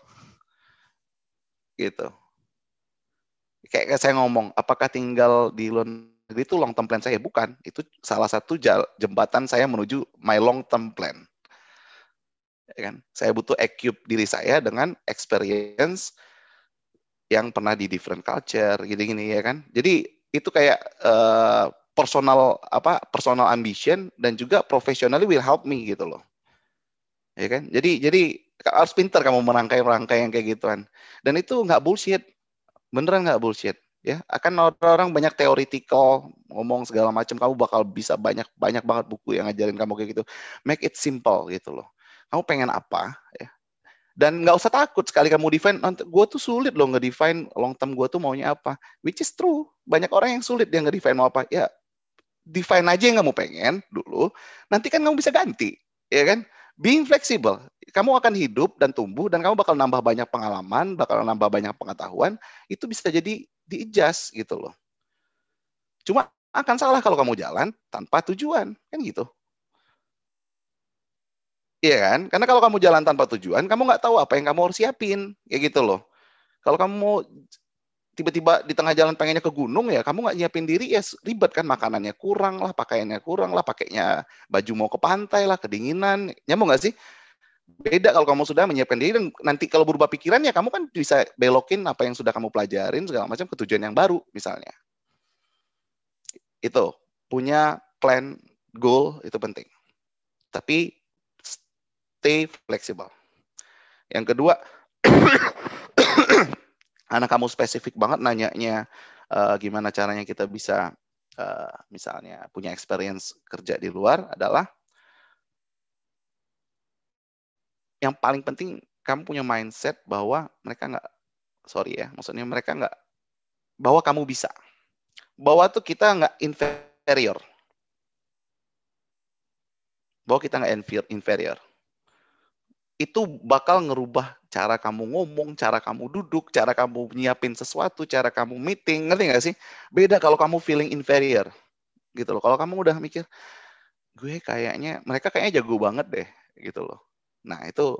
gitu. Kayak saya ngomong apakah tinggal di luar itu long term plan saya? Bukan. Itu salah satu jembatan saya menuju my long term plan ya kan? Saya butuh equip diri saya dengan experience yang pernah di different culture gini-gini ya kan? Jadi itu kayak uh, personal apa personal ambition dan juga professionally will help me gitu loh. Ya kan? Jadi jadi harus pintar kamu merangkai merangkai yang kayak gituan. Dan itu nggak bullshit. Beneran nggak bullshit ya. Akan orang-orang banyak teoritikal ngomong segala macam kamu bakal bisa banyak banyak banget buku yang ngajarin kamu kayak gitu. Make it simple gitu loh kamu pengen apa ya. Dan nggak usah takut sekali kamu define gue tuh sulit loh nge-define long term gue tuh maunya apa. Which is true. Banyak orang yang sulit dia nge-define mau apa. Ya define aja yang kamu pengen dulu. Nanti kan kamu bisa ganti ya kan? Being flexible, kamu akan hidup dan tumbuh dan kamu bakal nambah banyak pengalaman, bakal nambah banyak pengetahuan, itu bisa jadi diijas gitu loh. Cuma akan salah kalau kamu jalan tanpa tujuan, kan gitu. Iya kan? Karena kalau kamu jalan tanpa tujuan, kamu nggak tahu apa yang kamu harus siapin, kayak gitu loh. Kalau kamu tiba-tiba di tengah jalan pengennya ke gunung ya kamu nggak nyiapin diri ya ribet kan? Makanannya kurang lah pakaiannya kurang lah pakainya baju mau ke pantai lah kedinginan. Nyambung nggak sih? Beda kalau kamu sudah menyiapkan diri dan nanti kalau berubah pikiran ya kamu kan bisa belokin apa yang sudah kamu pelajarin segala macam ke tujuan yang baru misalnya. Itu punya plan goal itu penting. Tapi stay flexible. Yang kedua [coughs] anak kamu spesifik banget nanyanya uh, gimana caranya kita bisa uh, misalnya punya experience kerja di luar adalah yang paling penting kamu punya mindset bahwa mereka nggak sorry ya maksudnya mereka nggak bahwa kamu bisa. Bahwa tuh kita nggak inferior. Bahwa kita nggak inferior itu bakal ngerubah cara kamu ngomong, cara kamu duduk, cara kamu nyiapin sesuatu, cara kamu meeting, ngerti nggak sih? Beda kalau kamu feeling inferior, gitu loh. Kalau kamu udah mikir, gue kayaknya, mereka kayaknya jago banget deh, gitu loh. Nah itu,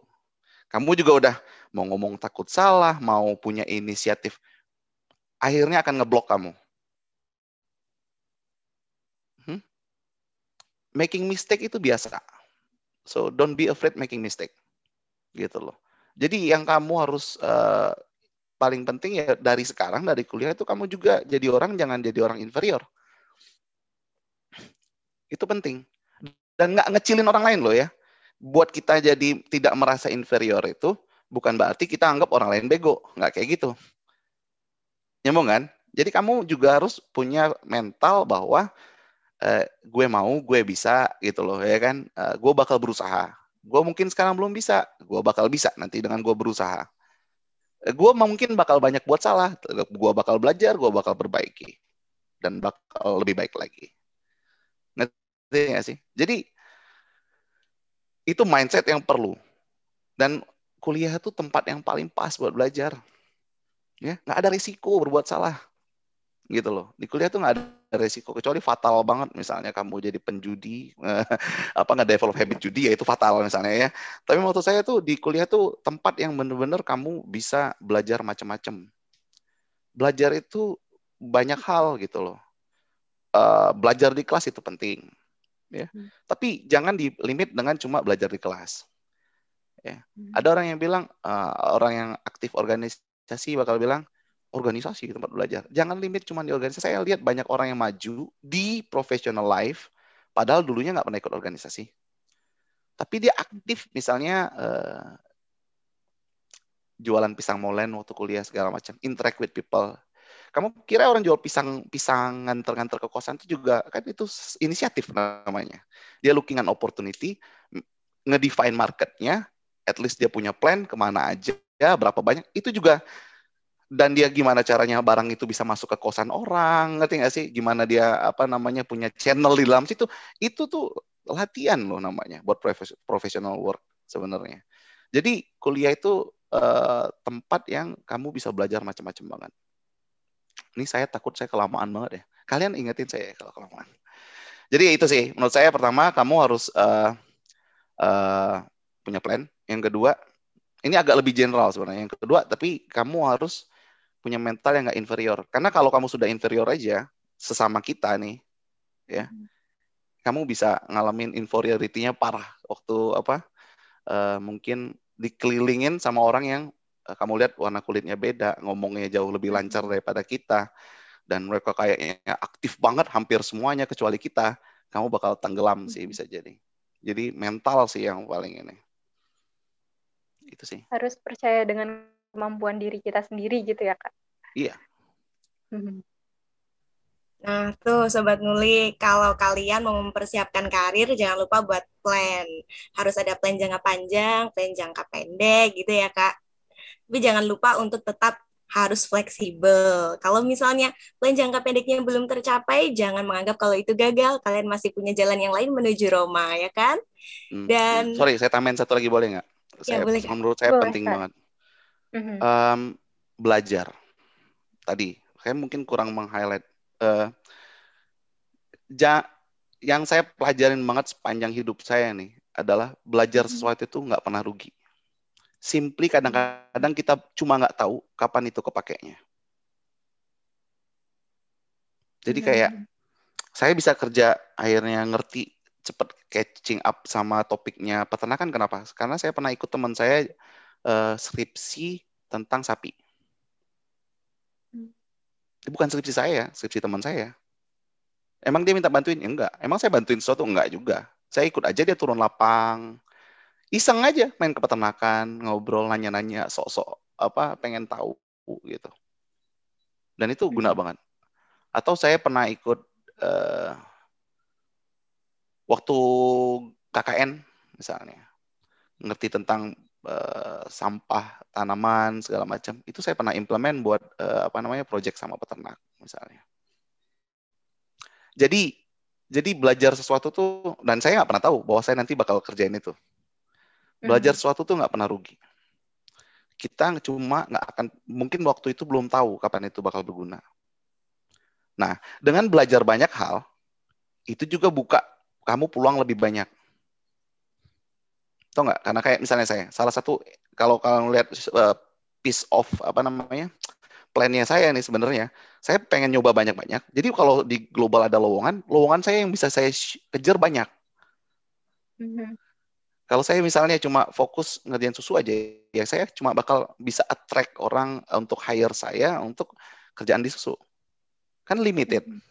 kamu juga udah mau ngomong takut salah, mau punya inisiatif, akhirnya akan ngeblok kamu. Hmm? Making mistake itu biasa. So don't be afraid making mistake gitu loh. Jadi yang kamu harus uh, paling penting ya dari sekarang dari kuliah itu kamu juga jadi orang jangan jadi orang inferior. Itu penting. Dan nggak ngecilin orang lain loh ya. Buat kita jadi tidak merasa inferior itu bukan berarti kita anggap orang lain bego, nggak kayak gitu. Nyambung kan? Jadi kamu juga harus punya mental bahwa uh, gue mau, gue bisa gitu loh ya kan. Uh, gue bakal berusaha. Gue mungkin sekarang belum bisa, gue bakal bisa nanti dengan gue berusaha. Uh, gue mungkin bakal banyak buat salah, gue bakal belajar, gue bakal perbaiki dan bakal lebih baik lagi. Ngerti gak sih? Jadi itu mindset yang perlu. Dan kuliah itu tempat yang paling pas buat belajar. Ya, nggak ada risiko berbuat salah gitu loh. Di kuliah tuh nggak ada resiko kecuali fatal banget misalnya kamu jadi penjudi [laughs] apa nggak develop habit judi ya itu fatal misalnya ya. Tapi menurut saya tuh di kuliah tuh tempat yang bener-bener kamu bisa belajar macam-macam. Belajar itu banyak hal gitu loh. Uh, belajar di kelas itu penting ya. Hmm. Tapi jangan di limit dengan cuma belajar di kelas. Ya. Hmm. Ada orang yang bilang uh, orang yang aktif organisasi bakal bilang organisasi tempat belajar. Jangan limit cuma di organisasi. Saya lihat banyak orang yang maju di professional life, padahal dulunya nggak pernah ikut organisasi. Tapi dia aktif, misalnya uh, jualan pisang molen waktu kuliah segala macam, interact with people. Kamu kira orang jual pisang pisang nganter-nganter ke kosan itu juga kan itu inisiatif namanya. Dia looking an opportunity, ngedefine marketnya, at least dia punya plan ke mana aja, berapa banyak. Itu juga dan dia gimana caranya barang itu bisa masuk ke kosan orang ngerti nggak sih? Gimana dia apa namanya punya channel di dalam situ. Itu tuh latihan loh namanya buat professional work sebenarnya. Jadi kuliah itu uh, tempat yang kamu bisa belajar macam-macam banget. Ini saya takut saya kelamaan banget ya. Kalian ingetin saya kalau kelamaan. Jadi itu sih menurut saya pertama kamu harus uh, uh, punya plan. Yang kedua ini agak lebih general sebenarnya. Yang kedua tapi kamu harus punya mental yang nggak inferior. Karena kalau kamu sudah inferior aja, sesama kita nih, ya, hmm. kamu bisa ngalamin inferiority-nya parah waktu apa? Uh, mungkin dikelilingin sama orang yang uh, kamu lihat warna kulitnya beda, ngomongnya jauh lebih lancar hmm. daripada kita, dan mereka kayaknya aktif banget hampir semuanya kecuali kita, kamu bakal tenggelam sih hmm. bisa jadi. Jadi mental sih yang paling ini. Itu sih. Harus percaya dengan kemampuan diri kita sendiri gitu ya kak iya mhm. Nah, tuh Sobat Ngulik, kalau kalian mau mempersiapkan karir, jangan lupa buat plan. Harus ada plan jangka panjang, plan jangka pendek gitu ya, Kak. Tapi jangan lupa untuk tetap harus fleksibel. Kalau misalnya plan jangka pendeknya belum tercapai, jangan menganggap kalau itu gagal. Kalian masih punya jalan yang lain menuju Roma, ya kan? Hmm. Dan sorry, saya tambahin satu lagi boleh nggak? Ya, saya, boleh. Menurut saya boleh, penting kan? banget um, belajar. Tadi saya mungkin kurang meng-highlight uh, ja, yang saya pelajarin banget sepanjang hidup saya nih adalah belajar mm-hmm. sesuatu itu nggak pernah rugi. Simply kadang-kadang kita cuma nggak tahu kapan itu kepakainya. Jadi kayak hmm. saya bisa kerja akhirnya ngerti cepet catching up sama topiknya peternakan kenapa? Karena saya pernah ikut teman saya uh, skripsi tentang sapi. Hmm. Bukan skripsi saya, skripsi teman saya. Emang dia minta bantuin? Ya, enggak. Emang saya bantuin sesuatu? Enggak juga. Saya ikut aja dia turun lapang. Iseng aja main ke peternakan, ngobrol, nanya-nanya, sok-sok apa pengen tahu gitu. Dan itu guna hmm. banget. Atau saya pernah ikut uh, waktu KKN misalnya ngerti tentang uh, sampah tanaman segala macam itu saya pernah implement buat uh, apa namanya project sama peternak misalnya. Jadi jadi belajar sesuatu tuh dan saya nggak pernah tahu bahwa saya nanti bakal kerjain itu. Belajar hmm. sesuatu tuh nggak pernah rugi. Kita cuma nggak akan mungkin waktu itu belum tahu kapan itu bakal berguna. Nah dengan belajar banyak hal itu juga buka kamu peluang lebih banyak Tau nggak? Karena kayak misalnya saya, salah satu kalau kalau lihat uh, piece of apa namanya plannya saya nih sebenarnya, saya pengen nyoba banyak-banyak. Jadi kalau di global ada lowongan, lowongan saya yang bisa saya kejar banyak. Mm-hmm. Kalau saya misalnya cuma fokus ngerjain susu aja, ya saya cuma bakal bisa attract orang untuk hire saya untuk kerjaan di susu. Kan limited. Mm-hmm.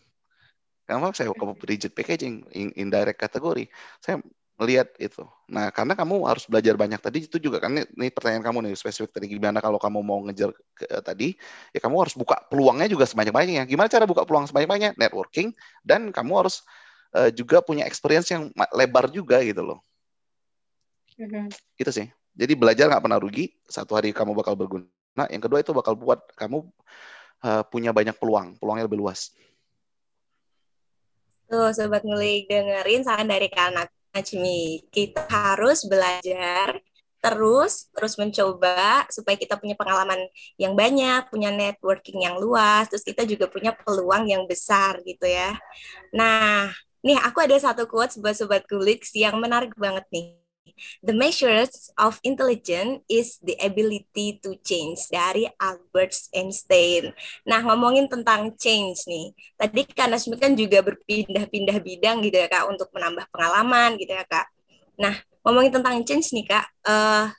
Karena saya ke rigid packaging, indirect kategori. Saya melihat itu. Nah, karena kamu harus belajar banyak tadi itu juga kan ini, pertanyaan kamu nih spesifik tadi gimana kalau kamu mau ngejar ke, uh, tadi ya kamu harus buka peluangnya juga sebanyak-banyaknya. Gimana cara buka peluang sebanyak-banyaknya? Networking dan kamu harus uh, juga punya experience yang lebar juga gitu loh. Mm-hmm. Itu sih. Jadi belajar nggak pernah rugi. Satu hari kamu bakal berguna. Yang kedua itu bakal buat kamu uh, punya banyak peluang, peluangnya lebih luas. Tuh, sobat ngulik dengerin saran dari Kak Najmi. Kita harus belajar terus terus mencoba supaya kita punya pengalaman yang banyak, punya networking yang luas, terus kita juga punya peluang yang besar gitu ya. Nah, nih aku ada satu quotes buat sobat kulik yang menarik banget nih. The measures of intelligence is the ability to change dari Albert Einstein. Nah, ngomongin tentang change nih. Tadi kan Nasmi kan juga berpindah-pindah bidang gitu ya Kak untuk menambah pengalaman gitu ya Kak. Nah, ngomongin tentang change nih Kak, uh,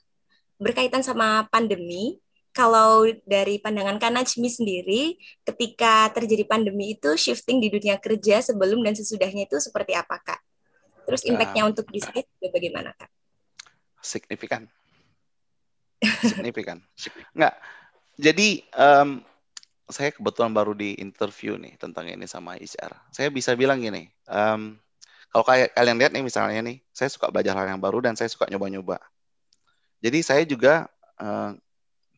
berkaitan sama pandemi, kalau dari pandangan Kak Najmi sendiri, ketika terjadi pandemi itu shifting di dunia kerja sebelum dan sesudahnya itu seperti apa Kak? Terus impact-nya untuk bisnis bagaimana Kak? Signifikan. signifikan. Enggak. Jadi um, saya kebetulan baru di interview nih tentang ini sama HR. Saya bisa bilang gini, um, kalau kayak kalian lihat nih misalnya nih, saya suka belajar hal yang baru dan saya suka nyoba-nyoba. Jadi saya juga uh,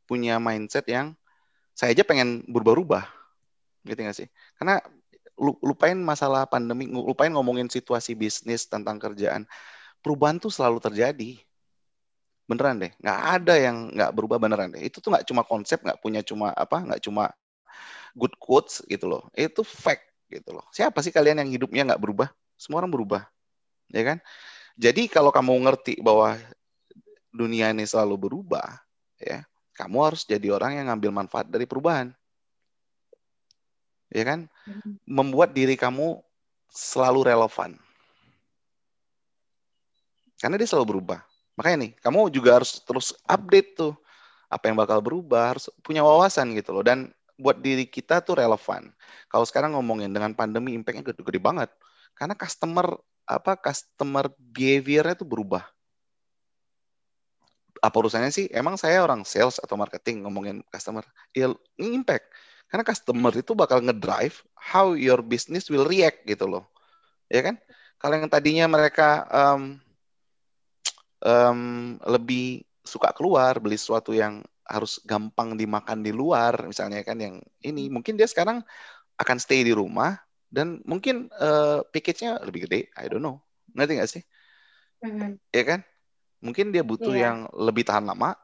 punya mindset yang saya aja pengen berubah-ubah, gitu nggak sih? Karena lupain masalah pandemi, lupain ngomongin situasi bisnis tentang kerjaan, perubahan tuh selalu terjadi beneran deh nggak ada yang nggak berubah beneran deh. Itu tuh nggak cuma konsep nggak punya cuma apa nggak cuma good quotes gitu loh. Itu fact gitu loh. Siapa sih kalian yang hidupnya nggak berubah? Semua orang berubah ya kan? Jadi kalau kamu ngerti bahwa dunia ini selalu berubah ya kamu harus jadi orang yang ngambil manfaat dari perubahan. Ya kan? Mm-hmm. membuat diri kamu selalu relevan. Karena dia selalu berubah Makanya nih, kamu juga harus terus update tuh apa yang bakal berubah, harus punya wawasan gitu loh. Dan buat diri kita tuh relevan. Kalau sekarang ngomongin dengan pandemi impact-nya gede-gede banget. Karena customer apa customer behavior-nya tuh berubah. Apa urusannya sih? Emang saya orang sales atau marketing ngomongin customer? Ya, impact. Karena customer itu bakal ngedrive how your business will react gitu loh. Ya kan? Kalau yang tadinya mereka um, um, lebih suka keluar beli sesuatu yang harus gampang dimakan di luar misalnya kan yang ini hmm. mungkin dia sekarang akan stay di rumah dan mungkin uh, package-nya lebih gede I don't know ngerti nggak sih mm-hmm. ya kan mungkin dia butuh yeah. yang lebih tahan lama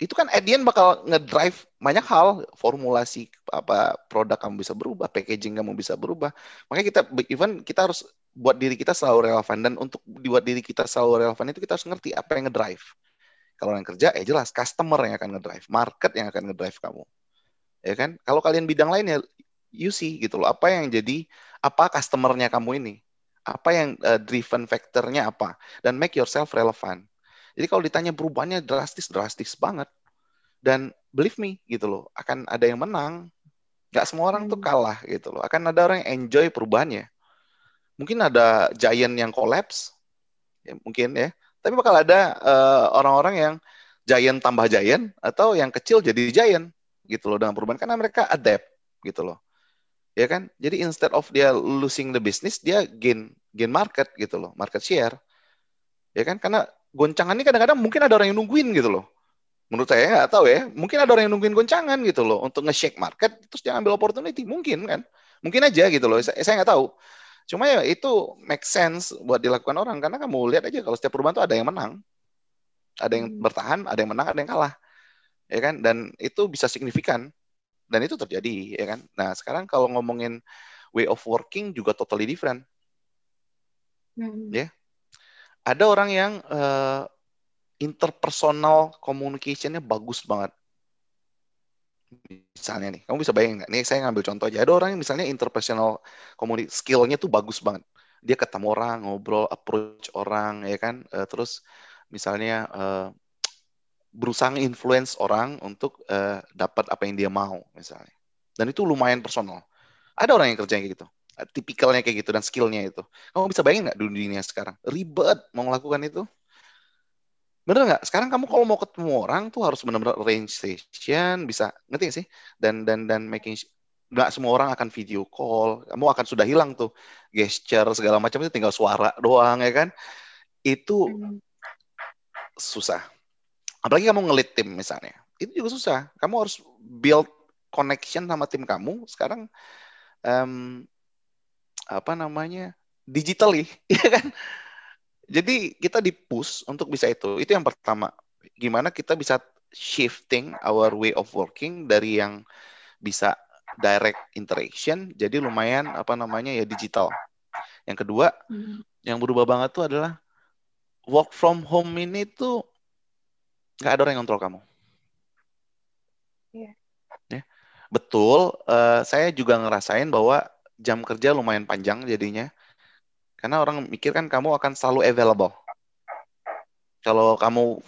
itu kan at the end bakal ngedrive banyak hal formulasi apa produk kamu bisa berubah packaging kamu bisa berubah makanya kita even kita harus buat diri kita selalu relevan dan untuk buat diri kita selalu relevan itu kita harus ngerti apa yang ngedrive. Kalau yang kerja ya jelas customer yang akan ngedrive, market yang akan ngedrive kamu. Ya kan? Kalau kalian bidang lain ya you see gitu loh, apa yang jadi apa customernya kamu ini? Apa yang uh, driven factornya apa? Dan make yourself relevant. Jadi kalau ditanya perubahannya drastis drastis banget. Dan believe me gitu loh, akan ada yang menang. Gak semua orang tuh hmm. kalah gitu loh. Akan ada orang yang enjoy perubahannya mungkin ada giant yang collapse, ya, mungkin ya. Tapi bakal ada uh, orang-orang yang giant tambah giant atau yang kecil jadi giant gitu loh dengan perubahan karena mereka adapt gitu loh. Ya kan? Jadi instead of dia losing the business, dia gain gain market gitu loh, market share. Ya kan? Karena goncangan ini kadang-kadang mungkin ada orang yang nungguin gitu loh. Menurut saya nggak tahu ya, mungkin ada orang yang nungguin goncangan gitu loh untuk nge-shake market terus dia ambil opportunity, mungkin kan. Mungkin aja gitu loh. Saya, nggak tahu. Cuma ya itu make sense buat dilakukan orang karena kamu lihat aja kalau setiap perubahan tuh ada yang menang, ada yang hmm. bertahan, ada yang menang, ada yang kalah, ya kan? Dan itu bisa signifikan dan itu terjadi, ya kan? Nah sekarang kalau ngomongin way of working juga totally different, hmm. ya. Ada orang yang uh, interpersonal communicationnya bagus banget misalnya nih, kamu bisa bayangin nggak? Nih saya ngambil contoh aja. Ada orang yang misalnya interpersonal community skillnya tuh bagus banget. Dia ketemu orang, ngobrol, approach orang, ya kan. Uh, terus misalnya uh, berusaha influence orang untuk uh, dapat apa yang dia mau, misalnya. Dan itu lumayan personal. Ada orang yang kerja kayak gitu. tipikalnya kayak gitu dan skillnya itu. Kamu bisa bayangin nggak dunia sekarang ribet mau melakukan itu? Bener nggak? Sekarang kamu kalau mau ketemu orang tuh harus benar-benar range station, bisa ngerti gak sih? Dan dan dan making nggak semua orang akan video call, kamu akan sudah hilang tuh gesture segala macam itu tinggal suara doang ya kan? Itu hmm. susah. Apalagi kamu ngelit tim misalnya, itu juga susah. Kamu harus build connection sama tim kamu. Sekarang um, apa namanya digitally [laughs] ya kan jadi kita di push untuk bisa itu itu yang pertama gimana kita bisa shifting our way of working dari yang bisa direct interaction jadi lumayan apa namanya ya digital yang kedua hmm. yang berubah banget tuh adalah work from home ini tuh nggak ada orang yang kontrol kamu yeah. ya betul uh, saya juga ngerasain bahwa jam kerja lumayan panjang jadinya. Karena orang mikir kan kamu akan selalu available. Kalau kamu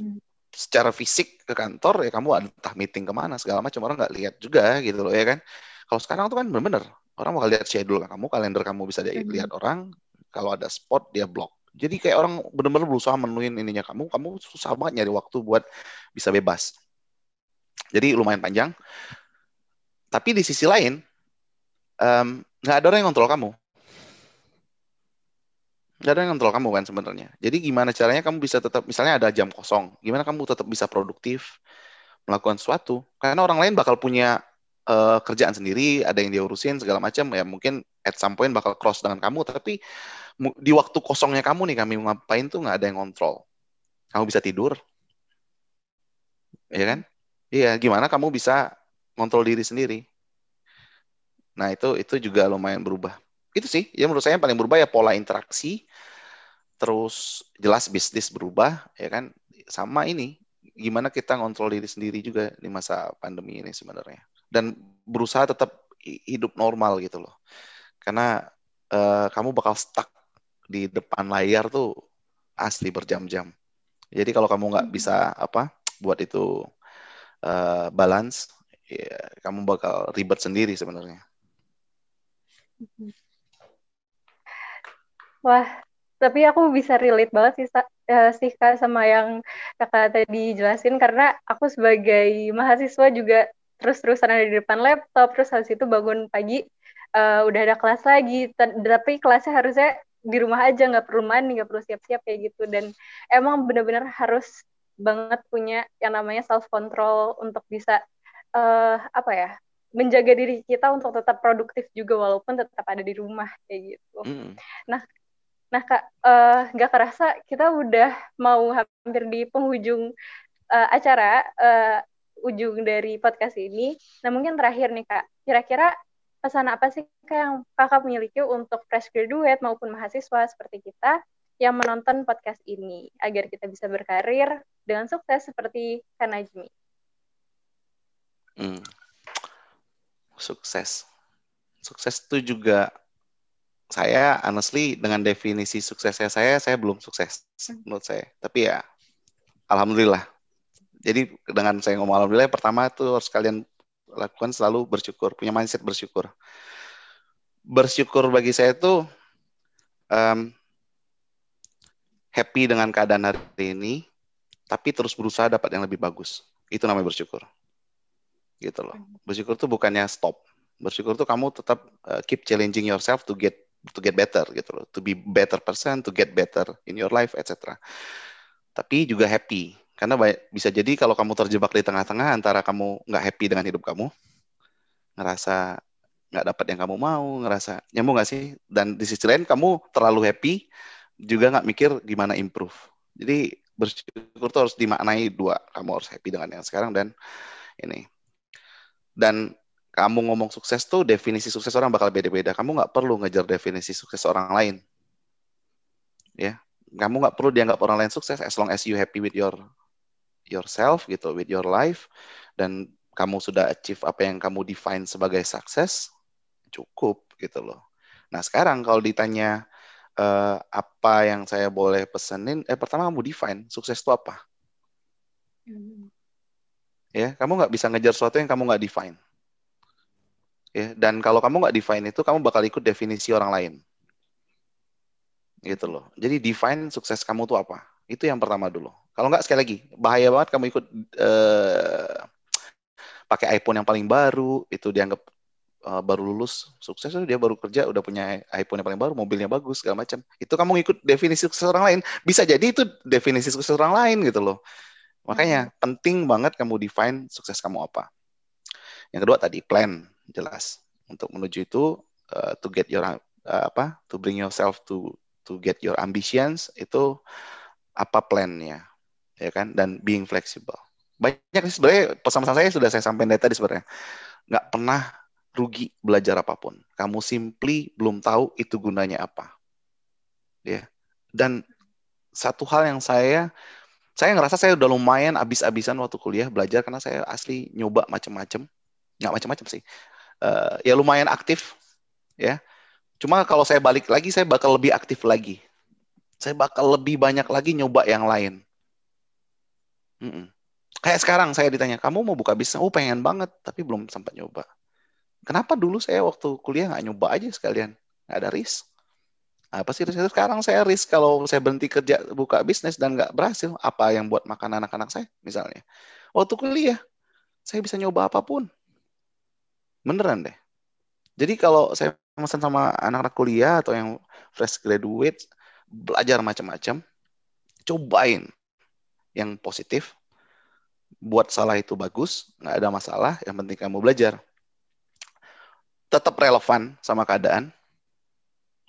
secara fisik ke kantor ya kamu entah meeting ke mana segala macam orang nggak lihat juga gitu loh ya kan. Kalau sekarang tuh kan bener-bener orang bakal lihat schedule kamu, kalender kamu bisa hmm. lihat orang. Kalau ada spot dia block. Jadi kayak orang bener-bener berusaha menuin ininya kamu, kamu susah banget nyari waktu buat bisa bebas. Jadi lumayan panjang. Tapi di sisi lain, um, nggak ada orang yang kontrol kamu nggak ada yang kontrol kamu kan sebenarnya. Jadi gimana caranya kamu bisa tetap misalnya ada jam kosong gimana kamu tetap bisa produktif melakukan sesuatu? Karena orang lain bakal punya uh, kerjaan sendiri ada yang dia urusin segala macam ya mungkin at some point bakal cross dengan kamu. Tapi di waktu kosongnya kamu nih kami ngapain tuh nggak ada yang kontrol kamu bisa tidur. Ya kan? Iya gimana kamu bisa kontrol diri sendiri? Nah, itu itu juga lumayan berubah. Itu sih, ya menurut saya yang paling berubah ya pola interaksi, terus jelas bisnis berubah, ya kan? Sama ini, gimana kita ngontrol diri sendiri juga di masa pandemi ini sebenarnya. Dan berusaha tetap hidup normal gitu loh. Karena uh, kamu bakal stuck di depan layar tuh asli berjam-jam. Jadi kalau kamu nggak hmm. bisa apa buat itu uh, balance, ya, kamu bakal ribet sendiri sebenarnya. Wah, tapi aku bisa relate banget sih, uh, sih Kak sama yang Kakak tadi jelasin karena aku sebagai mahasiswa juga terus-terusan ada di depan laptop, terus habis itu bangun pagi uh, udah ada kelas lagi, tapi kelasnya harusnya di rumah aja, nggak perlu mandi, nggak perlu siap-siap kayak gitu, dan emang benar-benar harus banget punya yang namanya self control untuk bisa uh, apa ya menjaga diri kita untuk tetap produktif juga walaupun tetap ada di rumah kayak gitu. Mm. Nah, nah kak eh, nggak uh, kerasa kita udah mau hampir di penghujung uh, acara uh, ujung dari podcast ini. Nah mungkin terakhir nih kak, kira-kira pesan apa sih kak yang kakak miliki untuk fresh graduate maupun mahasiswa seperti kita yang menonton podcast ini agar kita bisa berkarir dengan sukses seperti Kak Najmi? Hmm sukses. Sukses itu juga saya honestly dengan definisi suksesnya saya saya belum sukses menurut saya. Tapi ya alhamdulillah. Jadi dengan saya ngomong alhamdulillah pertama itu harus kalian lakukan selalu bersyukur, punya mindset bersyukur. Bersyukur bagi saya itu um, happy dengan keadaan hari ini, tapi terus berusaha dapat yang lebih bagus. Itu namanya bersyukur gitu loh. Bersyukur tuh bukannya stop. Bersyukur tuh kamu tetap uh, keep challenging yourself to get to get better gitu loh, to be better person, to get better in your life, etc. Tapi juga happy karena bisa jadi kalau kamu terjebak di tengah-tengah antara kamu nggak happy dengan hidup kamu, ngerasa nggak dapat yang kamu mau, ngerasa nyambung nggak sih? Dan di sisi lain kamu terlalu happy, juga nggak mikir gimana improve. Jadi bersyukur tuh harus dimaknai dua, kamu harus happy dengan yang sekarang dan ini dan kamu ngomong sukses tuh definisi sukses orang bakal beda-beda. Kamu nggak perlu ngejar definisi sukses orang lain. Ya, kamu nggak perlu dianggap orang lain sukses as long as you happy with your yourself gitu, with your life dan kamu sudah achieve apa yang kamu define sebagai sukses, cukup gitu loh. Nah sekarang kalau ditanya uh, apa yang saya boleh pesenin, eh pertama kamu define sukses itu apa? Hmm ya kamu nggak bisa ngejar sesuatu yang kamu nggak define Ya, dan kalau kamu nggak define itu, kamu bakal ikut definisi orang lain. Gitu loh. Jadi define sukses kamu tuh apa? Itu yang pertama dulu. Kalau nggak sekali lagi, bahaya banget kamu ikut uh, pakai iPhone yang paling baru, itu dianggap uh, baru lulus sukses dia baru kerja udah punya iPhone yang paling baru mobilnya bagus segala macam itu kamu ikut definisi sukses orang lain bisa jadi itu definisi sukses orang lain gitu loh makanya hmm. penting banget kamu define sukses kamu apa yang kedua tadi plan jelas. Untuk menuju itu uh, to get your uh, apa to bring yourself to to get your ambitions itu apa plannya ya kan? Dan being flexible. Banyak sih sebenarnya pesan-pesan saya sudah saya sampaikan tadi sebenarnya. Nggak pernah rugi belajar apa pun. Kamu simply belum tahu itu gunanya apa. Ya. Dan satu hal yang saya saya ngerasa saya udah lumayan abis-abisan waktu kuliah belajar karena saya asli nyoba macam-macam nggak macam-macam sih uh, ya lumayan aktif ya. Cuma kalau saya balik lagi saya bakal lebih aktif lagi. Saya bakal lebih banyak lagi nyoba yang lain. Mm -mm. kayak sekarang saya ditanya kamu mau buka bisnis? Oh pengen banget tapi belum sempat nyoba. Kenapa dulu saya waktu kuliah nggak nyoba aja sekalian? Nggak ada risk. Apa sih risk? Sekarang saya risk kalau saya berhenti kerja buka bisnis dan nggak berhasil apa yang buat makan anak-anak saya? misalnya. Waktu kuliah saya bisa nyoba apa pun Beneran deh. Jadi kalau saya pesan sama anak-anak kuliah atau yang fresh graduate, belajar macam-macam, cobain yang positif, buat salah itu bagus, nggak ada masalah, yang penting kamu belajar. Tetap relevan sama keadaan,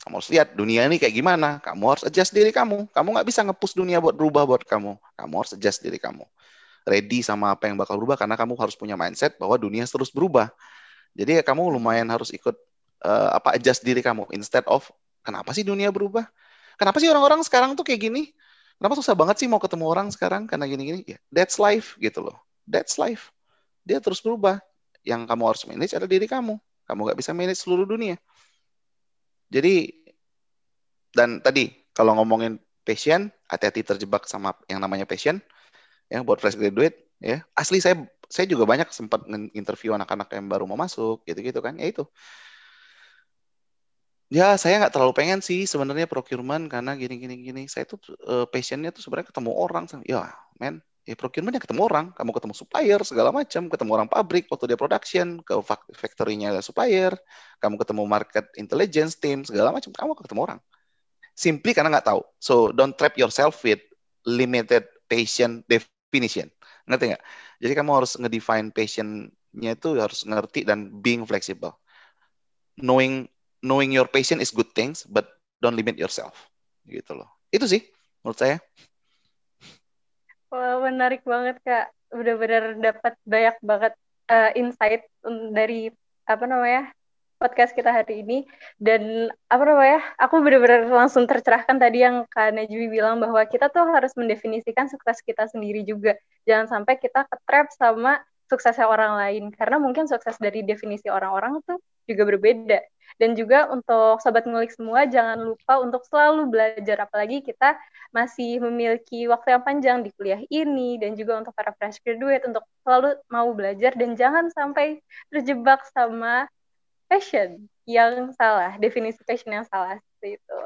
kamu harus lihat dunia ini kayak gimana. Kamu harus adjust diri kamu. Kamu nggak bisa ngepush dunia buat berubah buat kamu. Kamu harus adjust diri kamu. Ready sama apa yang bakal berubah karena kamu harus punya mindset bahwa dunia terus berubah. Jadi ya kamu lumayan harus ikut uh, apa adjust diri kamu instead of kenapa sih dunia berubah? Kenapa sih orang-orang sekarang tuh kayak gini? Kenapa susah banget sih mau ketemu orang sekarang karena gini-gini? Ya, that's life gitu loh. That's life. Dia terus berubah. Yang kamu harus manage adalah diri kamu. Kamu nggak bisa manage seluruh dunia. Jadi dan tadi kalau ngomongin passion, hati-hati terjebak sama yang namanya passion. Ya buat fresh graduate ya. Asli saya saya juga banyak sempat interview anak-anak yang baru mau masuk gitu-gitu kan ya itu. Ya saya nggak terlalu pengen sih sebenarnya procurement karena gini-gini gini saya tuh uh, passionnya tuh sebenarnya ketemu orang ya men ya procurement ya ketemu orang. Kamu ketemu supplier segala macam. Ketemu orang pabrik waktu dia production ke factory-nya supplier. Kamu ketemu market intelligence team segala macam. Kamu ketemu orang. Simply karena nggak tahu. So don't trap yourself with limited patient definition ngerti nggak jadi kamu harus ngedefine passionnya itu harus ngerti dan being flexible. Knowing knowing your passion is good things, but don't limit yourself. Gitu loh. Itu sih menurut saya. Wah, menarik banget Kak. Benar-benar dapat banyak banget uh, insight dari apa namanya podcast kita hari ini. Dan apa namanya aku benar-benar langsung tercerahkan tadi yang Kak Najmi bilang bahwa kita tuh harus mendefinisikan sukses kita sendiri juga. Jangan sampai kita ketrap sama suksesnya orang lain. Karena mungkin sukses dari definisi orang-orang tuh juga berbeda. Dan juga untuk sobat ngulik semua jangan lupa untuk selalu belajar. Apalagi kita masih memiliki waktu yang panjang di kuliah ini dan juga untuk para fresh graduate untuk selalu mau belajar. Dan jangan sampai terjebak sama passion yang salah, definisi passion yang salah itu.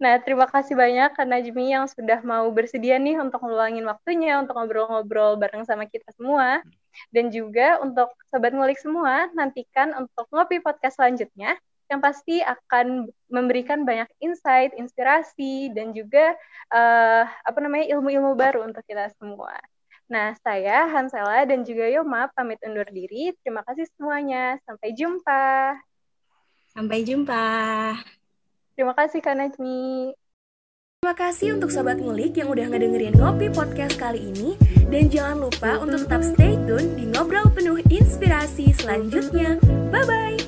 Nah, terima kasih banyak Kak Najmi yang sudah mau bersedia nih untuk ngeluangin waktunya untuk ngobrol-ngobrol bareng sama kita semua. Dan juga untuk Sobat Ngulik semua, nantikan untuk ngopi podcast selanjutnya yang pasti akan memberikan banyak insight, inspirasi, dan juga uh, apa namanya ilmu-ilmu baru untuk kita semua. Nah, saya Hansela dan juga Yoma pamit undur diri. Terima kasih semuanya. Sampai jumpa. Sampai jumpa. Terima kasih Kak Najmi. Terima kasih untuk Sobat Ngulik yang udah ngedengerin Ngopi Podcast kali ini. Dan jangan lupa untuk tetap stay tune di Ngobrol Penuh Inspirasi selanjutnya. Bye-bye!